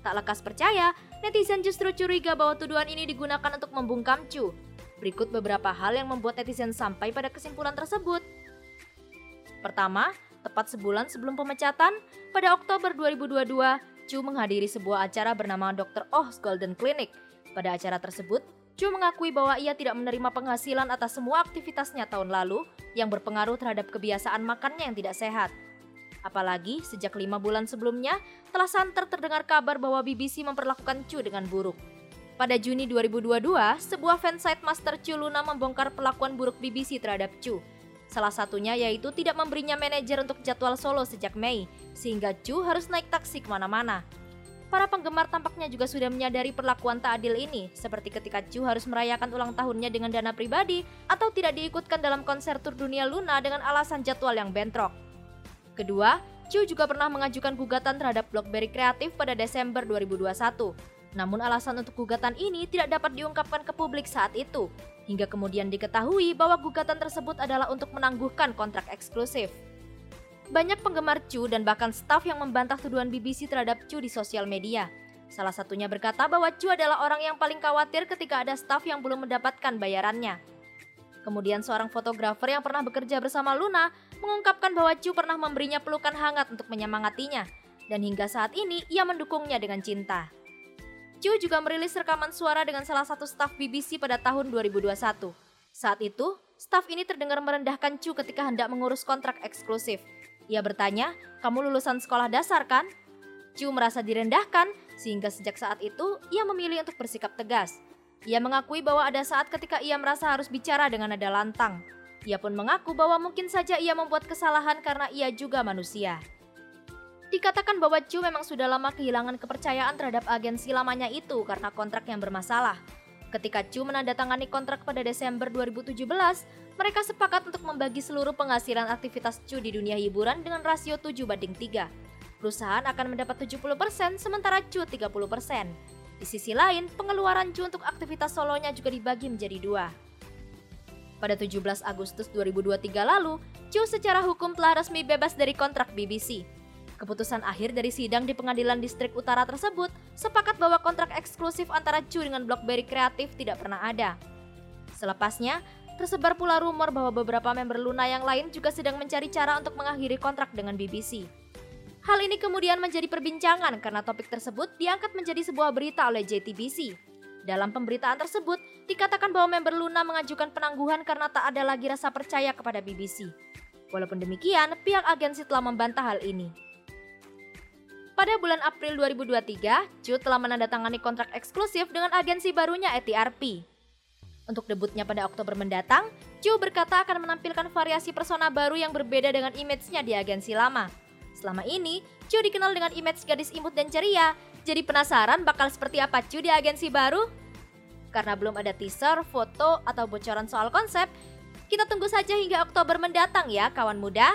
Tak lekas percaya, netizen justru curiga bahwa tuduhan ini digunakan untuk membungkam Chu. Berikut beberapa hal yang membuat netizen sampai pada kesimpulan tersebut. Pertama, tepat sebulan sebelum pemecatan, pada Oktober 2022, Chu menghadiri sebuah acara bernama Dr. Oh's Golden Clinic. Pada acara tersebut, Chu mengakui bahwa ia tidak menerima penghasilan atas semua aktivitasnya tahun lalu yang berpengaruh terhadap kebiasaan makannya yang tidak sehat. Apalagi sejak lima bulan sebelumnya telah santer terdengar kabar bahwa BBC memperlakukan Chu dengan buruk. Pada Juni 2022, sebuah fansite Master Chu Luna membongkar perlakuan buruk BBC terhadap Chu. Salah satunya yaitu tidak memberinya manajer untuk jadwal solo sejak Mei, sehingga Chu harus naik taksi ke mana-mana. Para penggemar tampaknya juga sudah menyadari perlakuan tak adil ini, seperti ketika Chu harus merayakan ulang tahunnya dengan dana pribadi atau tidak diikutkan dalam konser tur dunia Luna dengan alasan jadwal yang bentrok. Kedua, Chu juga pernah mengajukan gugatan terhadap BlackBerry Kreatif pada Desember 2021. Namun alasan untuk gugatan ini tidak dapat diungkapkan ke publik saat itu, hingga kemudian diketahui bahwa gugatan tersebut adalah untuk menangguhkan kontrak eksklusif. Banyak penggemar Chu dan bahkan staf yang membantah tuduhan BBC terhadap Chu di sosial media. Salah satunya berkata bahwa Chu adalah orang yang paling khawatir ketika ada staf yang belum mendapatkan bayarannya. Kemudian seorang fotografer yang pernah bekerja bersama Luna mengungkapkan bahwa Chu pernah memberinya pelukan hangat untuk menyemangatinya, dan hingga saat ini ia mendukungnya dengan cinta. Chu juga merilis rekaman suara dengan salah satu staf BBC pada tahun 2021. Saat itu, staf ini terdengar merendahkan Chu ketika hendak mengurus kontrak eksklusif, ia bertanya, kamu lulusan sekolah dasar kan? Chu merasa direndahkan, sehingga sejak saat itu ia memilih untuk bersikap tegas. Ia mengakui bahwa ada saat ketika ia merasa harus bicara dengan nada lantang. Ia pun mengaku bahwa mungkin saja ia membuat kesalahan karena ia juga manusia. Dikatakan bahwa Chu memang sudah lama kehilangan kepercayaan terhadap agensi lamanya itu karena kontrak yang bermasalah. Ketika Chu menandatangani kontrak pada Desember 2017, mereka sepakat untuk membagi seluruh penghasilan aktivitas Chu di dunia hiburan dengan rasio 7 banding 3. Perusahaan akan mendapat 70% sementara Chu 30%. Di sisi lain, pengeluaran Chu untuk aktivitas solonya juga dibagi menjadi dua. Pada 17 Agustus 2023 lalu, Chu secara hukum telah resmi bebas dari kontrak BBC. Keputusan akhir dari sidang di pengadilan distrik utara tersebut sepakat bahwa kontrak eksklusif antara Chu dengan BlackBerry Kreatif tidak pernah ada. Selepasnya, tersebar pula rumor bahwa beberapa member Luna yang lain juga sedang mencari cara untuk mengakhiri kontrak dengan BBC. Hal ini kemudian menjadi perbincangan karena topik tersebut diangkat menjadi sebuah berita oleh JTBC. Dalam pemberitaan tersebut, dikatakan bahwa member Luna mengajukan penangguhan karena tak ada lagi rasa percaya kepada BBC. Walaupun demikian, pihak agensi telah membantah hal ini. Pada bulan April 2023, Chu telah menandatangani kontrak eksklusif dengan agensi barunya ETRP. Untuk debutnya pada Oktober mendatang, Chu berkata akan menampilkan variasi persona baru yang berbeda dengan image-nya di agensi lama. Selama ini, Chu dikenal dengan image gadis imut dan ceria. Jadi penasaran bakal seperti apa Chu di agensi baru? Karena belum ada teaser, foto, atau bocoran soal konsep, kita tunggu saja hingga Oktober mendatang ya kawan muda.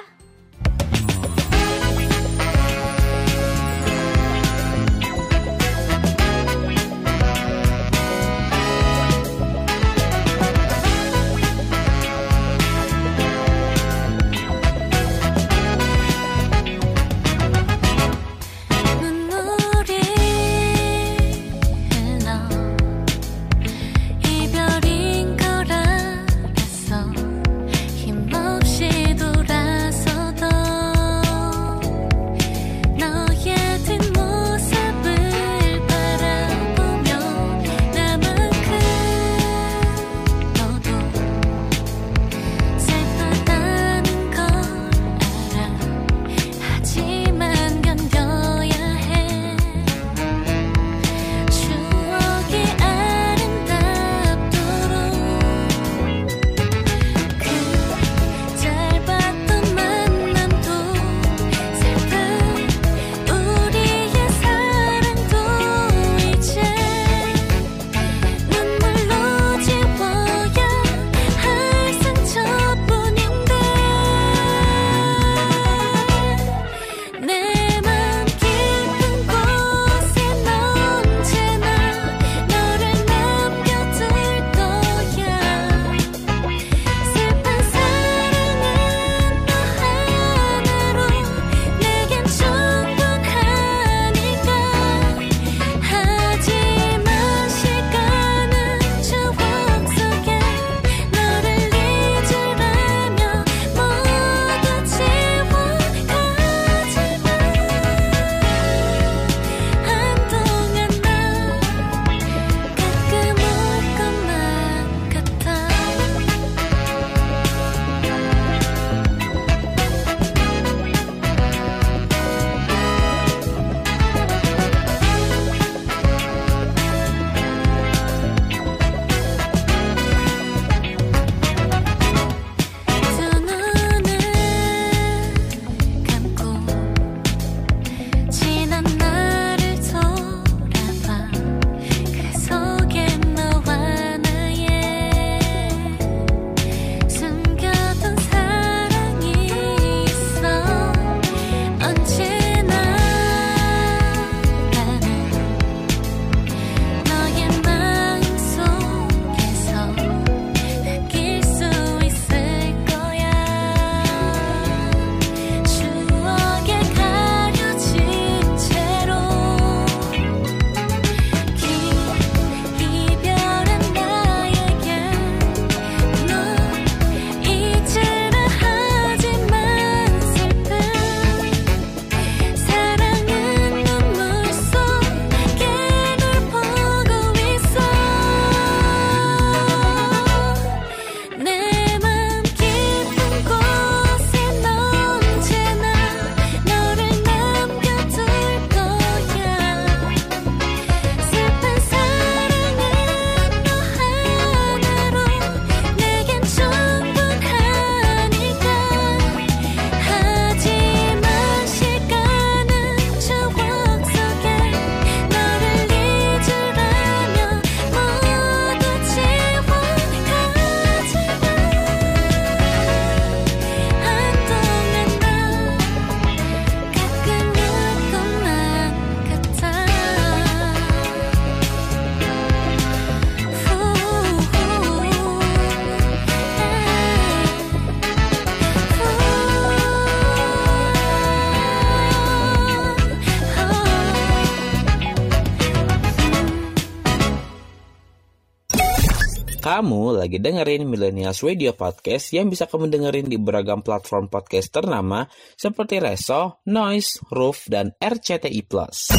lagi dengerin Millennials Radio Podcast yang bisa kamu dengerin di beragam platform podcast ternama seperti Reso, Noise, Roof, dan RCTI+. Plus.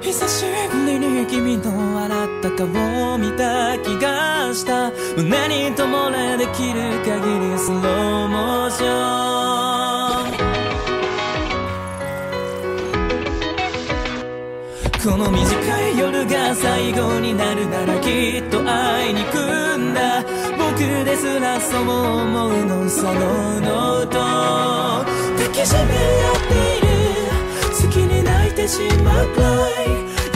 久しぶりに君の笑った顔を見た気がした胸に灯れできる限りスローモーション この短い夜が最後になるならきっと会いに行くんだ僕ですらそう思うのそのノート抱きしめ合っている好きに泣いてしまうくらい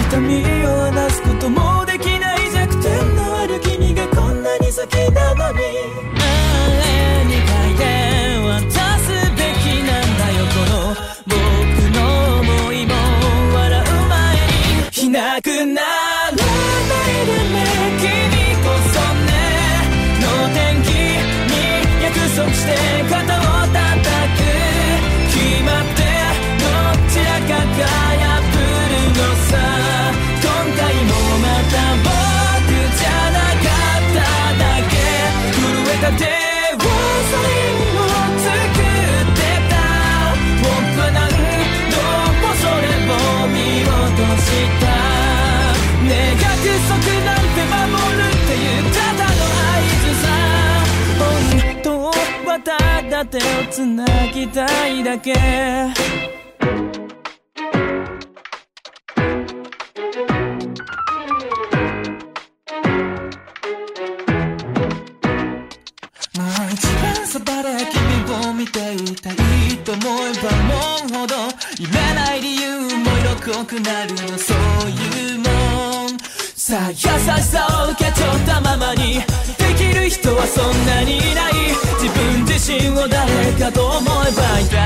痛みを話すこともできない弱点のある君がこんなに好きなのにあれに書いて渡すべきなんだよこの僕なくならないでね君こそねの天気に約束してなんて守るっていうただの合図さ。本当はただ手をつなぎたいだけ。まあ一番そばで君を見ていたいと思えば思うほど言えない理由も色濃くなるのそういうさ優しさを受け取ったままに。できる人はそんなにいない。自分自身を誰かと思えばいた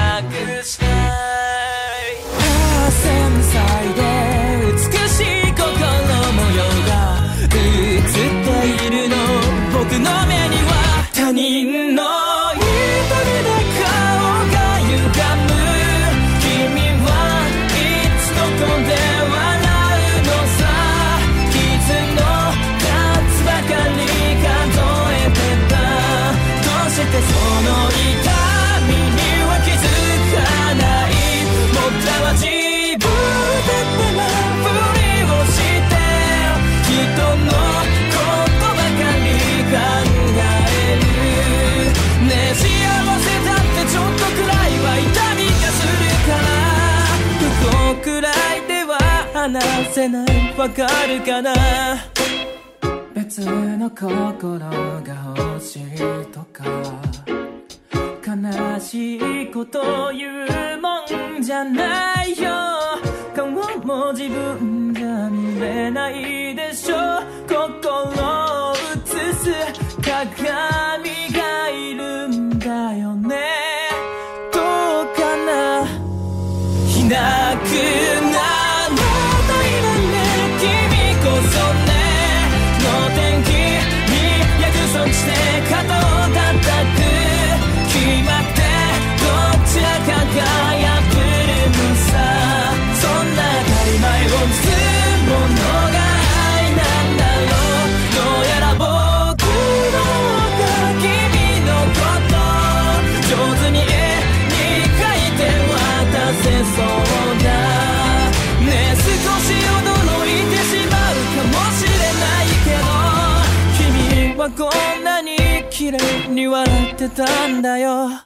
せないわかるかな。別の心が欲しいとか。悲しいこと言うもんじゃないよ。顔も自分じゃ見れないでしょ。心を映す。鏡がいるんだよね。どうかな。いなく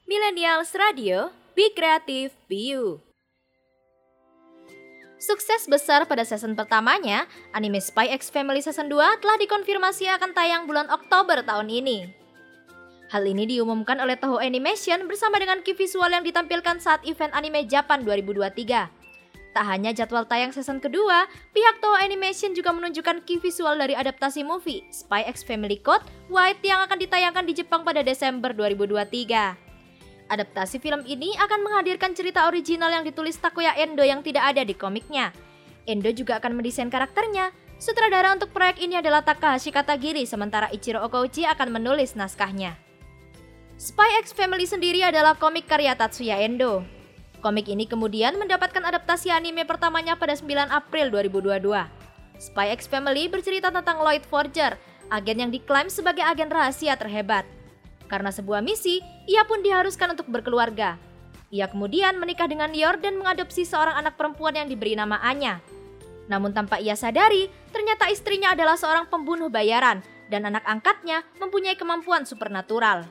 Millennials Radio, Be Creative, Be You. Sukses besar pada season pertamanya, anime Spy X Family Season 2 telah dikonfirmasi akan tayang bulan Oktober tahun ini. Hal ini diumumkan oleh Toho Animation bersama dengan key visual yang ditampilkan saat event anime Japan 2023. Tak hanya jadwal tayang season kedua, pihak Toho Animation juga menunjukkan key visual dari adaptasi movie Spy X Family Code White yang akan ditayangkan di Jepang pada Desember 2023. Adaptasi film ini akan menghadirkan cerita original yang ditulis Takuya Endo yang tidak ada di komiknya. Endo juga akan mendesain karakternya. Sutradara untuk proyek ini adalah Takahashi Katagiri, sementara Ichiro Okouchi akan menulis naskahnya. Spy X Family sendiri adalah komik karya Tatsuya Endo. Komik ini kemudian mendapatkan adaptasi anime pertamanya pada 9 April 2022. Spy X Family bercerita tentang Lloyd Forger, agen yang diklaim sebagai agen rahasia terhebat. Karena sebuah misi, ia pun diharuskan untuk berkeluarga. Ia kemudian menikah dengan Yor dan mengadopsi seorang anak perempuan yang diberi nama Anya. Namun tanpa ia sadari, ternyata istrinya adalah seorang pembunuh bayaran dan anak angkatnya mempunyai kemampuan supernatural.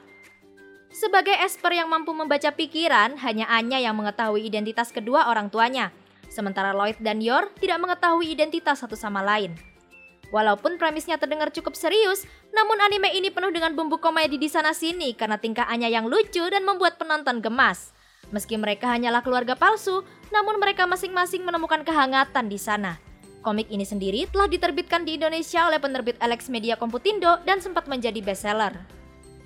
Sebagai Esper yang mampu membaca pikiran, hanya Anya yang mengetahui identitas kedua orang tuanya. Sementara Lloyd dan Yor tidak mengetahui identitas satu sama lain. Walaupun premisnya terdengar cukup serius, namun anime ini penuh dengan bumbu komedi di sana sini karena tingkah Anya yang lucu dan membuat penonton gemas. Meski mereka hanyalah keluarga palsu, namun mereka masing-masing menemukan kehangatan di sana. Komik ini sendiri telah diterbitkan di Indonesia oleh penerbit Alex Media Komputindo dan sempat menjadi bestseller.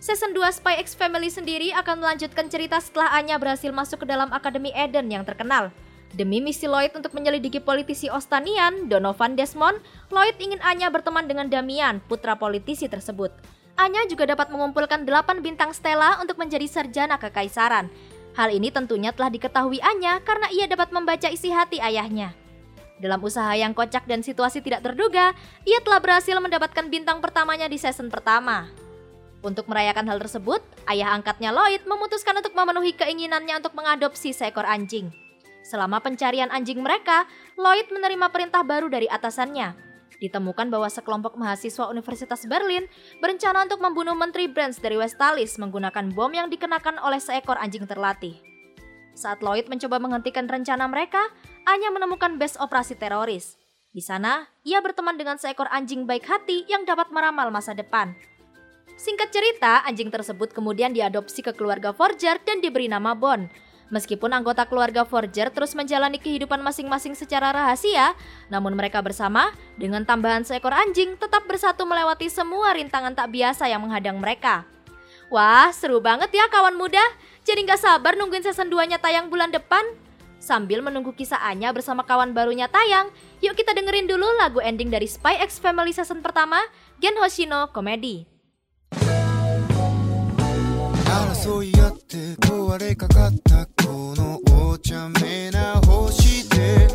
Season 2 Spy X Family sendiri akan melanjutkan cerita setelah Anya berhasil masuk ke dalam Akademi Eden yang terkenal. Demi misi Lloyd untuk menyelidiki politisi Ostanian, Donovan Desmond, Lloyd ingin Anya berteman dengan Damian, putra politisi tersebut. Anya juga dapat mengumpulkan 8 bintang stella untuk menjadi sarjana kekaisaran. Hal ini tentunya telah diketahui Anya karena ia dapat membaca isi hati ayahnya. Dalam usaha yang kocak dan situasi tidak terduga, ia telah berhasil mendapatkan bintang pertamanya di season pertama. Untuk merayakan hal tersebut, ayah angkatnya Lloyd memutuskan untuk memenuhi keinginannya untuk mengadopsi seekor anjing. Selama pencarian anjing mereka, Lloyd menerima perintah baru dari atasannya. Ditemukan bahwa sekelompok mahasiswa Universitas Berlin berencana untuk membunuh Menteri Brands dari Westalis menggunakan bom yang dikenakan oleh seekor anjing terlatih. Saat Lloyd mencoba menghentikan rencana mereka, Anya menemukan base operasi teroris. Di sana, ia berteman dengan seekor anjing baik hati yang dapat meramal masa depan. Singkat cerita, anjing tersebut kemudian diadopsi ke keluarga Forger dan diberi nama Bon. Meskipun anggota keluarga Forger terus menjalani kehidupan masing-masing secara rahasia, namun mereka bersama dengan tambahan seekor anjing tetap bersatu melewati semua rintangan tak biasa yang menghadang mereka. Wah, seru banget ya kawan muda. Jadi nggak sabar nungguin season 2-nya tayang bulan depan. Sambil menunggu kisah Anya bersama kawan barunya tayang, yuk kita dengerin dulu lagu ending dari Spy X Family season pertama, Gen Hoshino Komedi. 争い合って壊れかかったこのお茶目な星で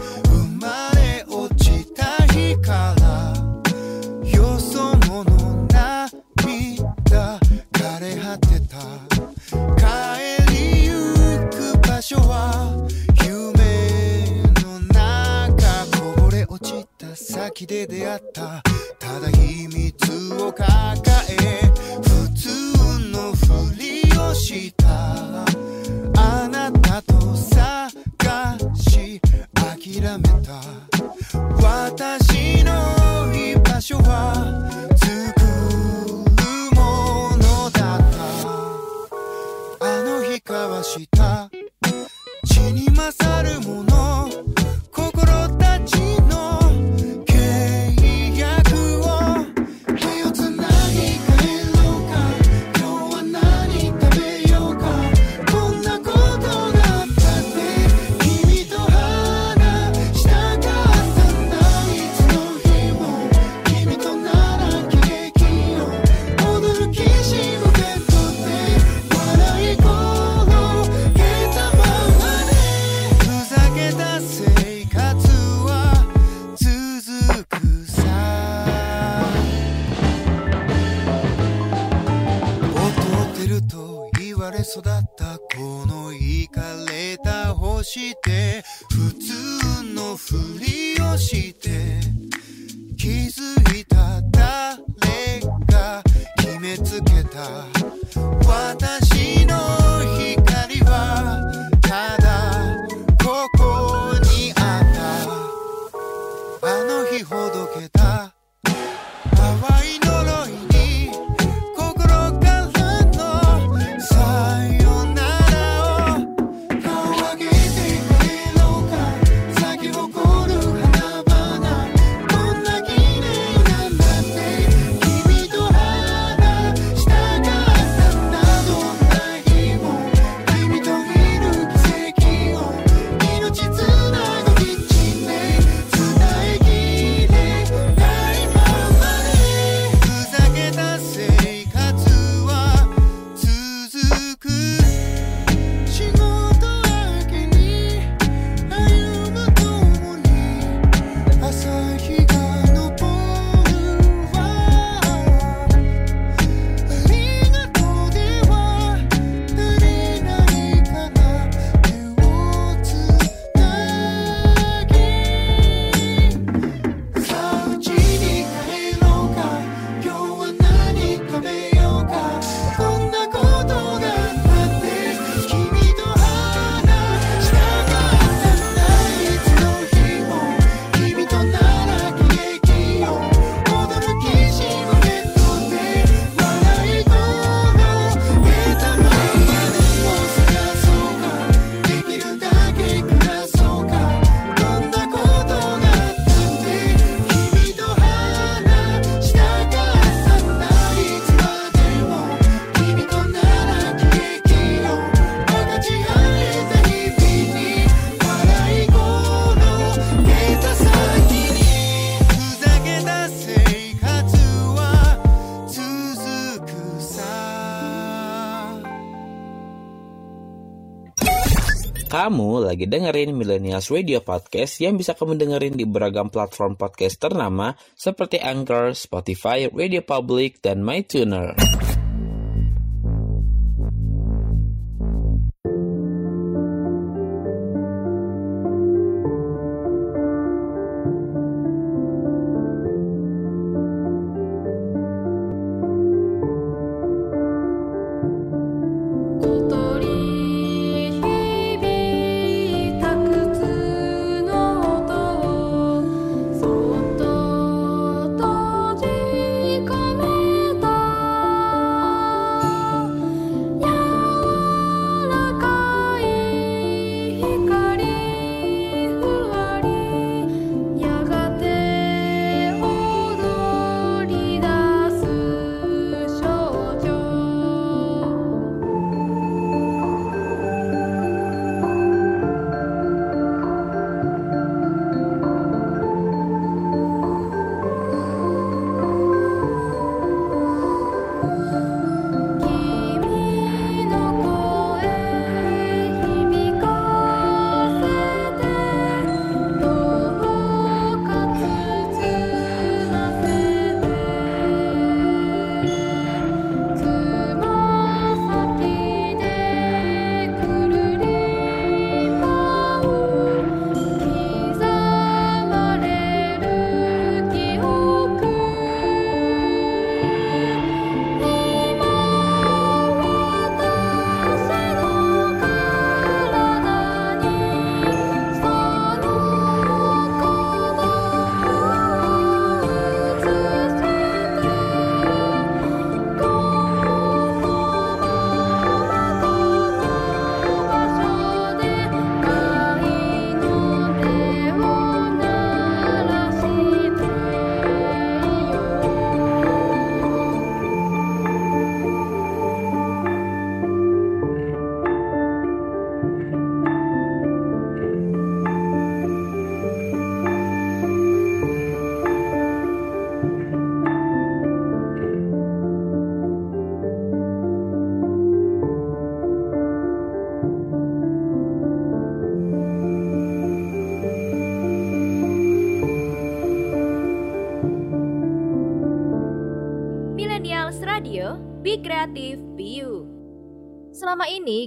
先で出会った。ただ秘密を抱え普通のふりをした。あなたと探し諦めた。私の居場所は Kamu lagi dengerin Millennials Radio Podcast yang bisa kamu dengerin di beragam platform podcast ternama seperti Anchor, Spotify, Radio Public, dan MyTuner.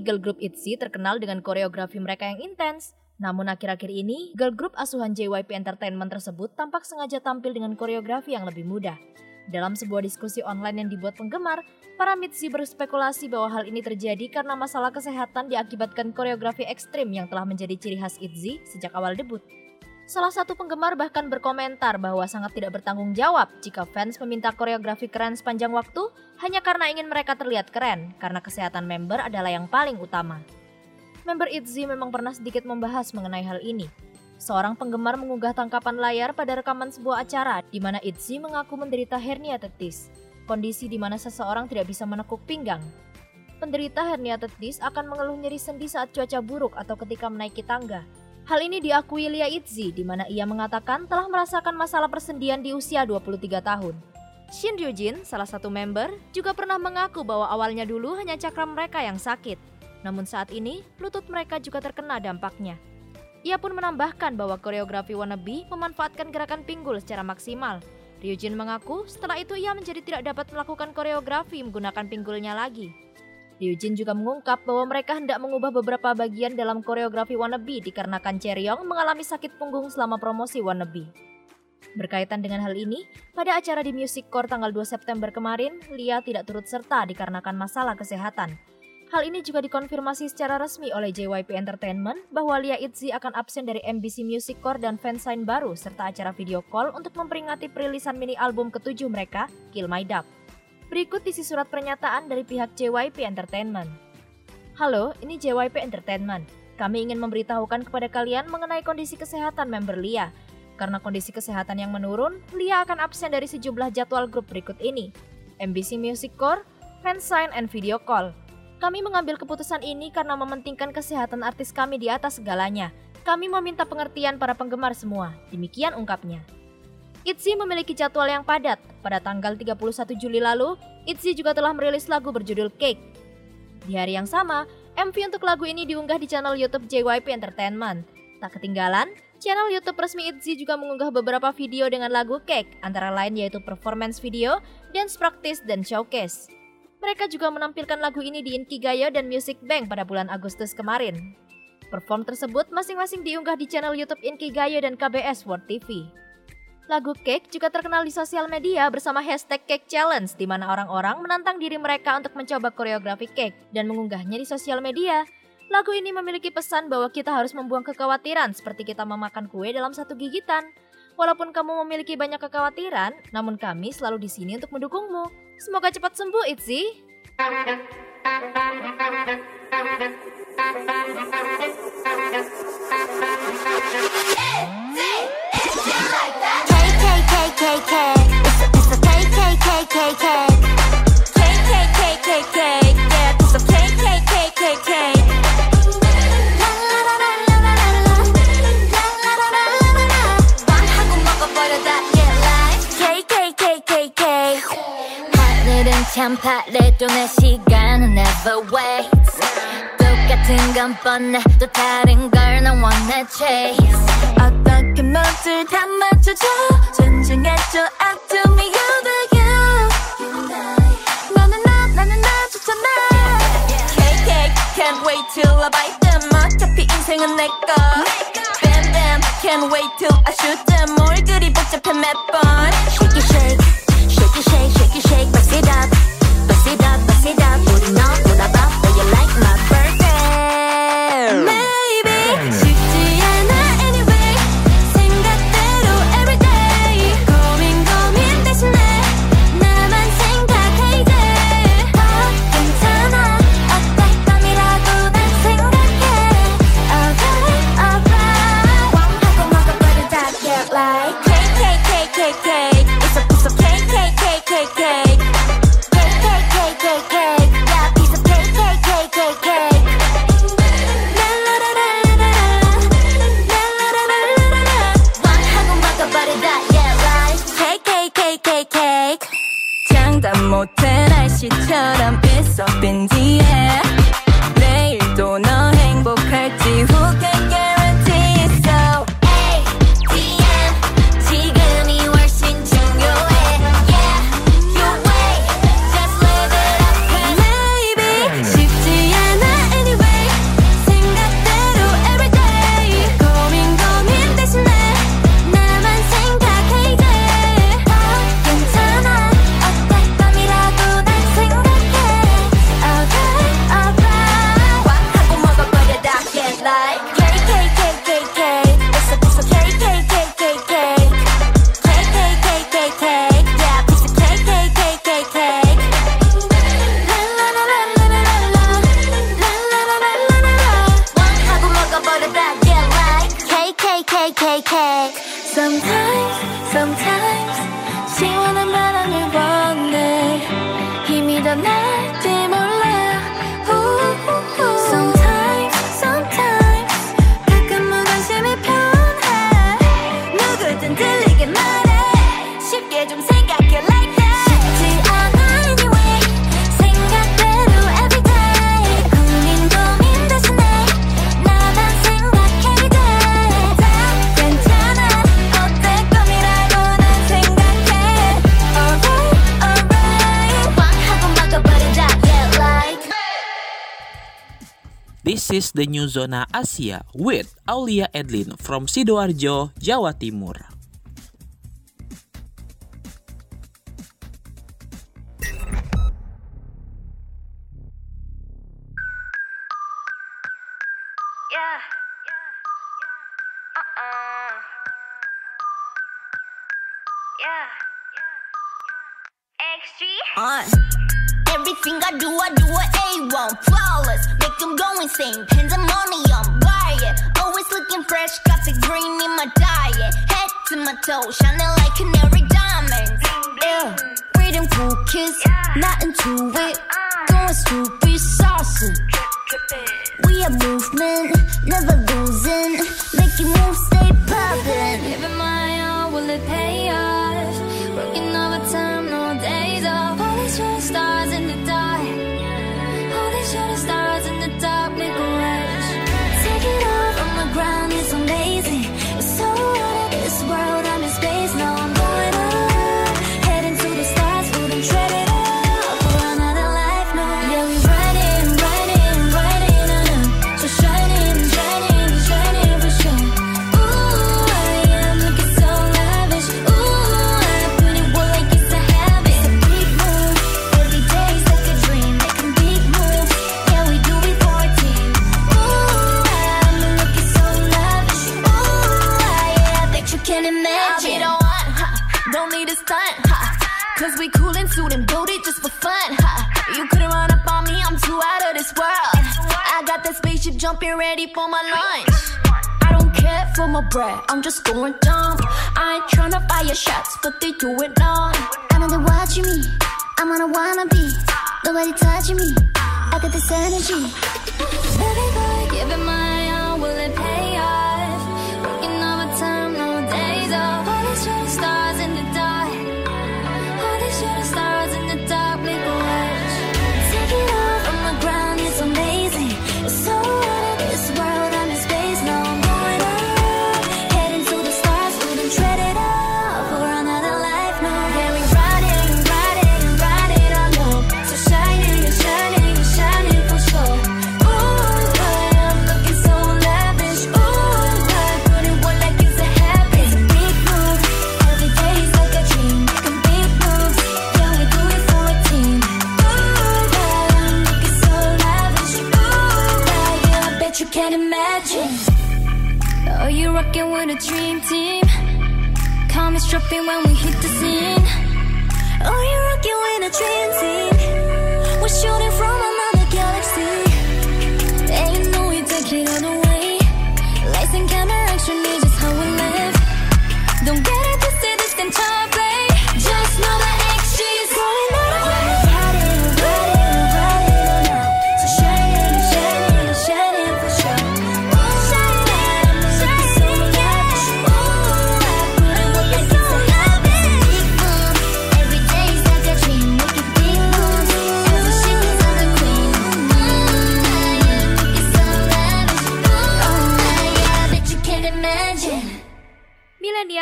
Girl group ITZY terkenal dengan koreografi mereka yang intens. Namun akhir-akhir ini, girl group asuhan JYP Entertainment tersebut tampak sengaja tampil dengan koreografi yang lebih mudah. Dalam sebuah diskusi online yang dibuat penggemar, para MITZY berspekulasi bahwa hal ini terjadi karena masalah kesehatan diakibatkan koreografi ekstrim yang telah menjadi ciri khas ITZY sejak awal debut. Salah satu penggemar bahkan berkomentar bahwa sangat tidak bertanggung jawab jika fans meminta koreografi keren sepanjang waktu hanya karena ingin mereka terlihat keren, karena kesehatan member adalah yang paling utama. Member ITZY memang pernah sedikit membahas mengenai hal ini. Seorang penggemar mengunggah tangkapan layar pada rekaman sebuah acara di mana ITZY mengaku menderita hernia tetis, kondisi di mana seseorang tidak bisa menekuk pinggang. Penderita hernia tetis akan mengeluh nyeri sendi saat cuaca buruk atau ketika menaiki tangga, Hal ini diakui Lia Itzy, di mana ia mengatakan telah merasakan masalah persendian di usia 23 tahun. Shin Ryujin, salah satu member, juga pernah mengaku bahwa awalnya dulu hanya cakram mereka yang sakit. Namun saat ini, lutut mereka juga terkena dampaknya. Ia pun menambahkan bahwa koreografi wannabe memanfaatkan gerakan pinggul secara maksimal. Ryujin mengaku setelah itu ia menjadi tidak dapat melakukan koreografi menggunakan pinggulnya lagi. Ryujin juga mengungkap bahwa mereka hendak mengubah beberapa bagian dalam koreografi wannabe dikarenakan Cheryong mengalami sakit punggung selama promosi wannabe. Berkaitan dengan hal ini, pada acara di Music Core tanggal 2 September kemarin, Lia tidak turut serta dikarenakan masalah kesehatan. Hal ini juga dikonfirmasi secara resmi oleh JYP Entertainment bahwa Lia Itzy akan absen dari MBC Music Core dan fansign baru serta acara video call untuk memperingati perilisan mini album ketujuh mereka, Kill My Dub. Berikut isi surat pernyataan dari pihak JYP Entertainment. Halo, ini JYP Entertainment. Kami ingin memberitahukan kepada kalian mengenai kondisi kesehatan member Lia. Karena kondisi kesehatan yang menurun, Lia akan absen dari sejumlah jadwal grup berikut ini. MBC Music Core, Fansign, and Video Call. Kami mengambil keputusan ini karena mementingkan kesehatan artis kami di atas segalanya. Kami meminta pengertian para penggemar semua. Demikian ungkapnya. ITZY memiliki jadwal yang padat. Pada tanggal 31 Juli lalu, ITZY juga telah merilis lagu berjudul Cake. Di hari yang sama, MV untuk lagu ini diunggah di channel YouTube JYP Entertainment. Tak ketinggalan, channel YouTube resmi ITZY juga mengunggah beberapa video dengan lagu Cake, antara lain yaitu performance video, dance practice, dan showcase. Mereka juga menampilkan lagu ini di Inkigayo dan Music Bank pada bulan Agustus kemarin. Perform tersebut masing-masing diunggah di channel YouTube Inkigayo dan KBS World TV. Lagu Cake juga terkenal di sosial media bersama hashtag Cake Challenge di mana orang-orang menantang diri mereka untuk mencoba koreografi cake dan mengunggahnya di sosial media. Lagu ini memiliki pesan bahwa kita harus membuang kekhawatiran seperti kita memakan kue dalam satu gigitan. Walaupun kamu memiliki banyak kekhawatiran, namun kami selalu di sini untuk mendukungmu. Semoga cepat sembuh, Itzy. 참 시간은 never waits 똑같은 건 뻔해 또 다른 걸난 원해 chase 어떻게 멋을 다 맞춰줘 존중해줘 act to me you the you 너는 나 나는 나 좋잖아 KK can't wait till I bite them 어차피 인생은 내꺼 Bam bam can't wait till I shoot them 뭘 그리 복잡해 몇번 Shake it shake Shake The new Zona Asia with Aulia Edlin from Sidoarjo, Jawa Timur. Go insane. Pandemonium, buy it. Always looking fresh, got the green in my diet. Head to my toe, shining like canary diamonds. Yeah, freedom cool kiss, not into it. Uh-uh. Going stupid, saucy. We are movement, never losing. Making moves, stay poppin'. Giving my all, will it pay off? Working overtime, no days off. All these shooting stars in the dark. All these shooting stars in the dark. Jumping ready for my lunch. I don't care for my bread, I'm just going dumb. I ain't tryna fire shots, but they do it now. I know they're watching me. I'm on a wannabe. Nobody touching me. I got this energy. Baby boy, give it my all, will it pay off? Working overtime, no days off. All these shooting stars in the dark. All these shooting stars in the dark, make a wish. So you can't imagine. Oh, you're rocking with a dream team. Come and dropping when we hit the scene. Oh, you're rocking with a dream team. We're shooting from another galaxy. You know we take it all way. Lights and camera action is just how we live. Don't get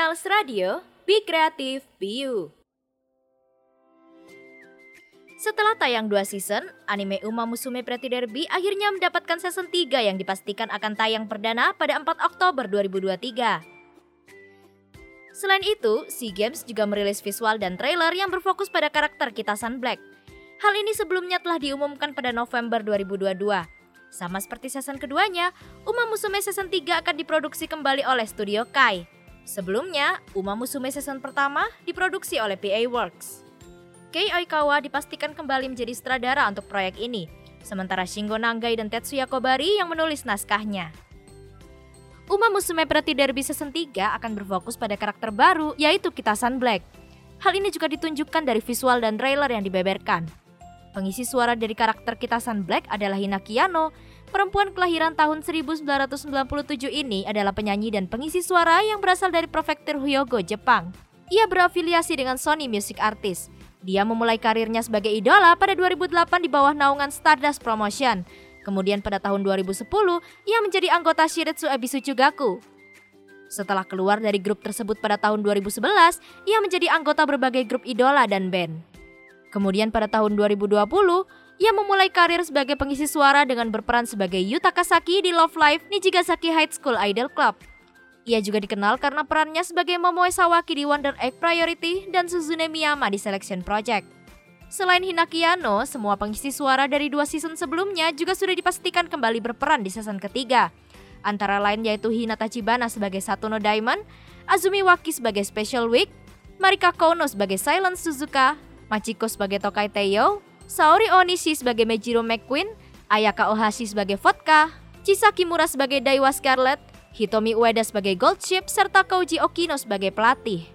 Millennials Radio, Be Creative, Be You. Setelah tayang dua season, anime Uma Musume Pretty Derby akhirnya mendapatkan season 3 yang dipastikan akan tayang perdana pada 4 Oktober 2023. Selain itu, SEA Games juga merilis visual dan trailer yang berfokus pada karakter Kitasan Black. Hal ini sebelumnya telah diumumkan pada November 2022. Sama seperti season keduanya, Uma Musume season 3 akan diproduksi kembali oleh Studio Kai. Sebelumnya, Uma Musume season pertama diproduksi oleh PA Works. Kei Oikawa dipastikan kembali menjadi sutradara untuk proyek ini, sementara Shingo Nangai dan Tetsuya Kobari yang menulis naskahnya. Uma Musume Pretty Derby Season 3 akan berfokus pada karakter baru, yaitu Kitasan Black. Hal ini juga ditunjukkan dari visual dan trailer yang dibeberkan. Pengisi suara dari karakter Kitasan Black adalah Hinaki Yano, perempuan kelahiran tahun 1997 ini adalah penyanyi dan pengisi suara yang berasal dari prefektur Hyogo, Jepang. Ia berafiliasi dengan Sony Music Artist. Dia memulai karirnya sebagai idola pada 2008 di bawah naungan Stardust Promotion. Kemudian pada tahun 2010, ia menjadi anggota Shiretsu Ebisu Chugaku. Setelah keluar dari grup tersebut pada tahun 2011, ia menjadi anggota berbagai grup idola dan band. Kemudian pada tahun 2020, ia memulai karir sebagai pengisi suara dengan berperan sebagai Yu Takasaki di Love Live Nijigasaki High School Idol Club. Ia juga dikenal karena perannya sebagai Momoe Sawaki di Wonder Egg Priority dan Suzune Miyama di Selection Project. Selain Hinaki Yano, semua pengisi suara dari dua season sebelumnya juga sudah dipastikan kembali berperan di season ketiga. Antara lain yaitu Hinata Chibana sebagai Satono Diamond, Azumi Waki sebagai Special Week, Marika Kono sebagai Silent Suzuka, Machiko sebagai Tokai Teiyo, Saori Onishi sebagai Mejiro McQueen, Ayaka Ohashi sebagai Vodka, Chisaki Mura sebagai Daiwa Scarlet, Hitomi Ueda sebagai Gold Ship, serta Koji Okino sebagai pelatih.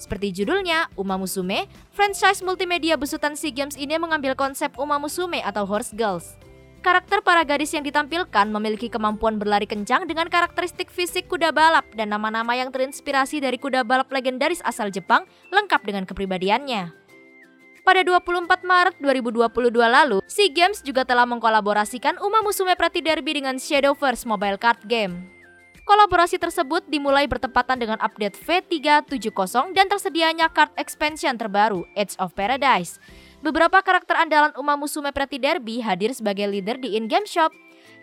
Seperti judulnya, Uma Musume, franchise multimedia besutan SEA Games ini mengambil konsep Uma Musume atau Horse Girls. Karakter para gadis yang ditampilkan memiliki kemampuan berlari kencang dengan karakteristik fisik kuda balap dan nama-nama yang terinspirasi dari kuda balap legendaris asal Jepang lengkap dengan kepribadiannya. Pada 24 Maret 2022 lalu, SEA Games juga telah mengkolaborasikan Uma Musume Pretty Derby dengan Shadowverse mobile card game. Kolaborasi tersebut dimulai bertepatan dengan update V370 dan tersedianya card expansion terbaru, Edge of Paradise. Beberapa karakter andalan Uma Musume Pretty Derby hadir sebagai leader di in-game shop.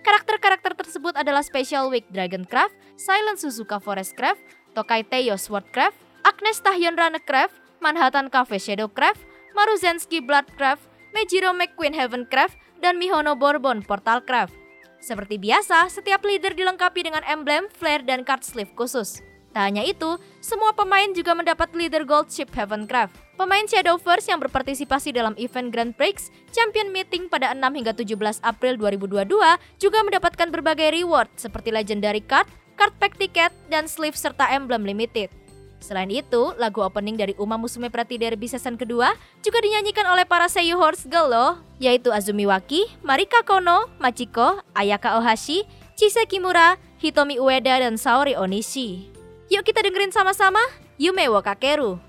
Karakter-karakter tersebut adalah Special Week Dragoncraft, Silent Suzuka Forestcraft, Tokai Teiyo Swordcraft, Agnes Tahyon Runecraft, Manhattan Cafe Shadowcraft, Maruzenski Bloodcraft, Mejiro McQueen Heavencraft, dan Mihono Bourbon Portalcraft. Seperti biasa, setiap leader dilengkapi dengan emblem, flare, dan card sleeve khusus. Tak hanya itu, semua pemain juga mendapat leader gold chip Heavencraft. Pemain Shadowverse yang berpartisipasi dalam event Grand Prix Champion Meeting pada 6 hingga 17 April 2022 juga mendapatkan berbagai reward seperti legendary card, card pack tiket, dan sleeve serta emblem limited. Selain itu, lagu opening dari Uma Musume Prati Derby season kedua juga dinyanyikan oleh para seiyu Horse Girl loh, yaitu Azumi Waki, Marika Kono, Machiko, Ayaka Ohashi, Chise Kimura, Hitomi Ueda, dan Saori Onishi. Yuk kita dengerin sama-sama Yume wa Kakeru.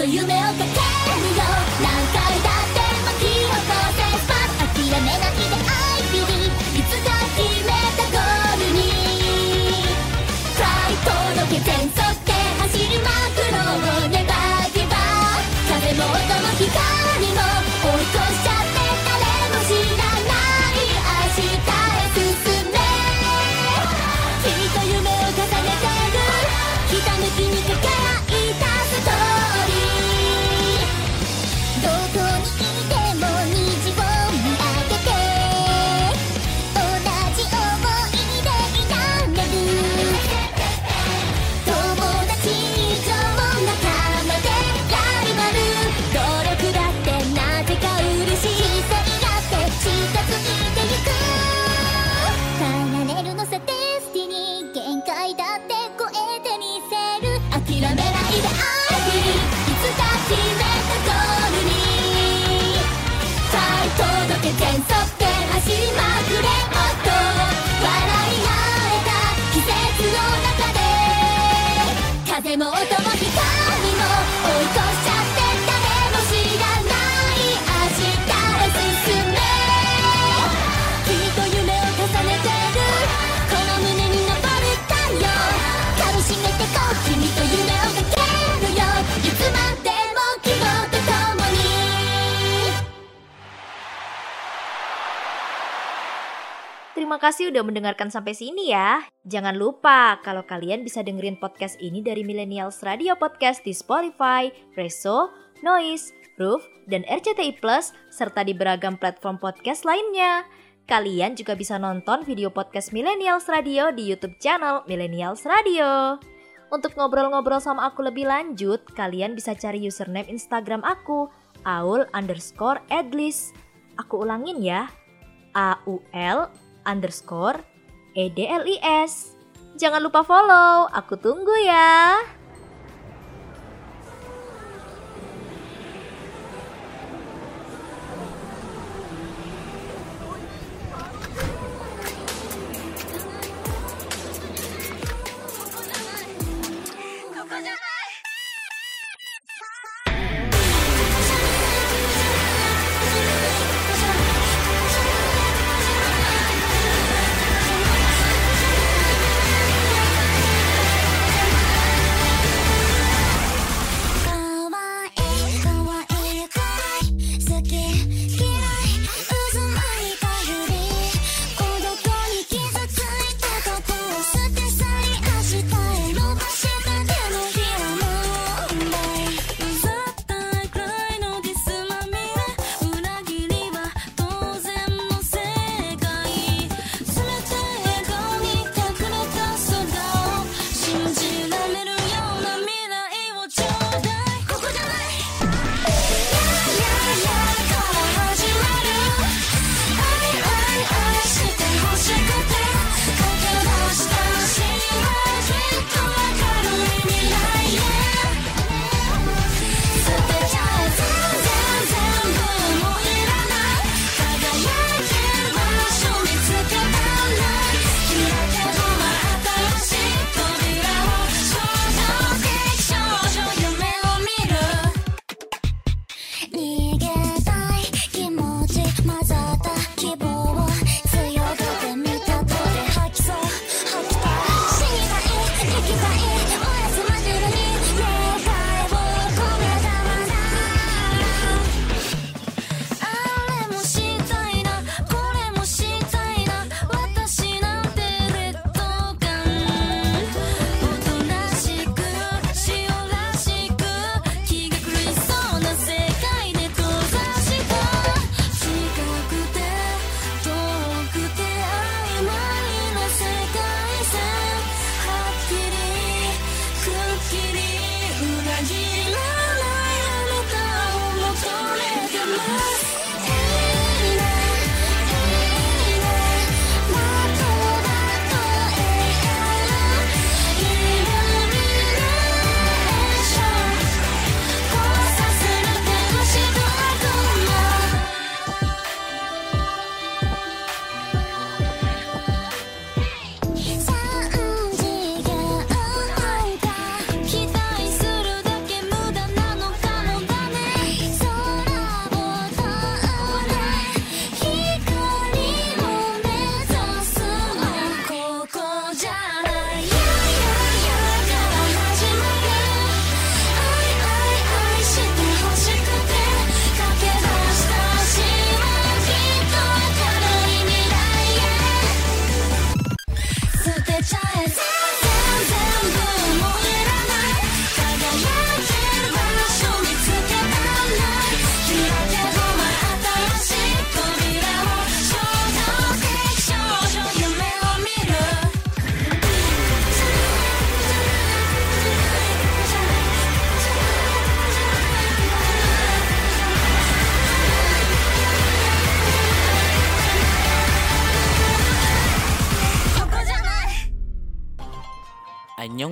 と夢をかけ udah mendengarkan sampai sini ya. Jangan lupa kalau kalian bisa dengerin podcast ini dari Millennials Radio Podcast di Spotify, Reso, Noise, Roof, dan RCTI Plus, serta di beragam platform podcast lainnya. Kalian juga bisa nonton video podcast Millennials Radio di YouTube channel Millennials Radio. Untuk ngobrol-ngobrol sama aku lebih lanjut, kalian bisa cari username Instagram aku, aul underscore adlis. Aku ulangin ya, aul underscore EDLIS. Jangan lupa follow, aku tunggu ya.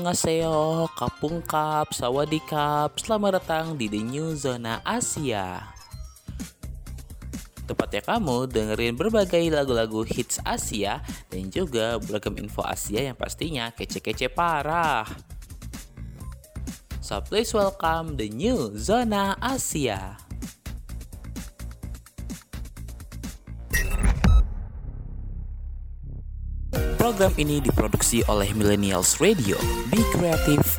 Annyeonghaseyo, Kapungkap, Sawadikap, selamat datang di The New Zona Asia. Tepatnya kamu dengerin berbagai lagu-lagu hits Asia dan juga beragam info Asia yang pastinya kece-kece parah. So please welcome The New Zona Asia. Program ini diproduksi oleh Millennials Radio. Be creative,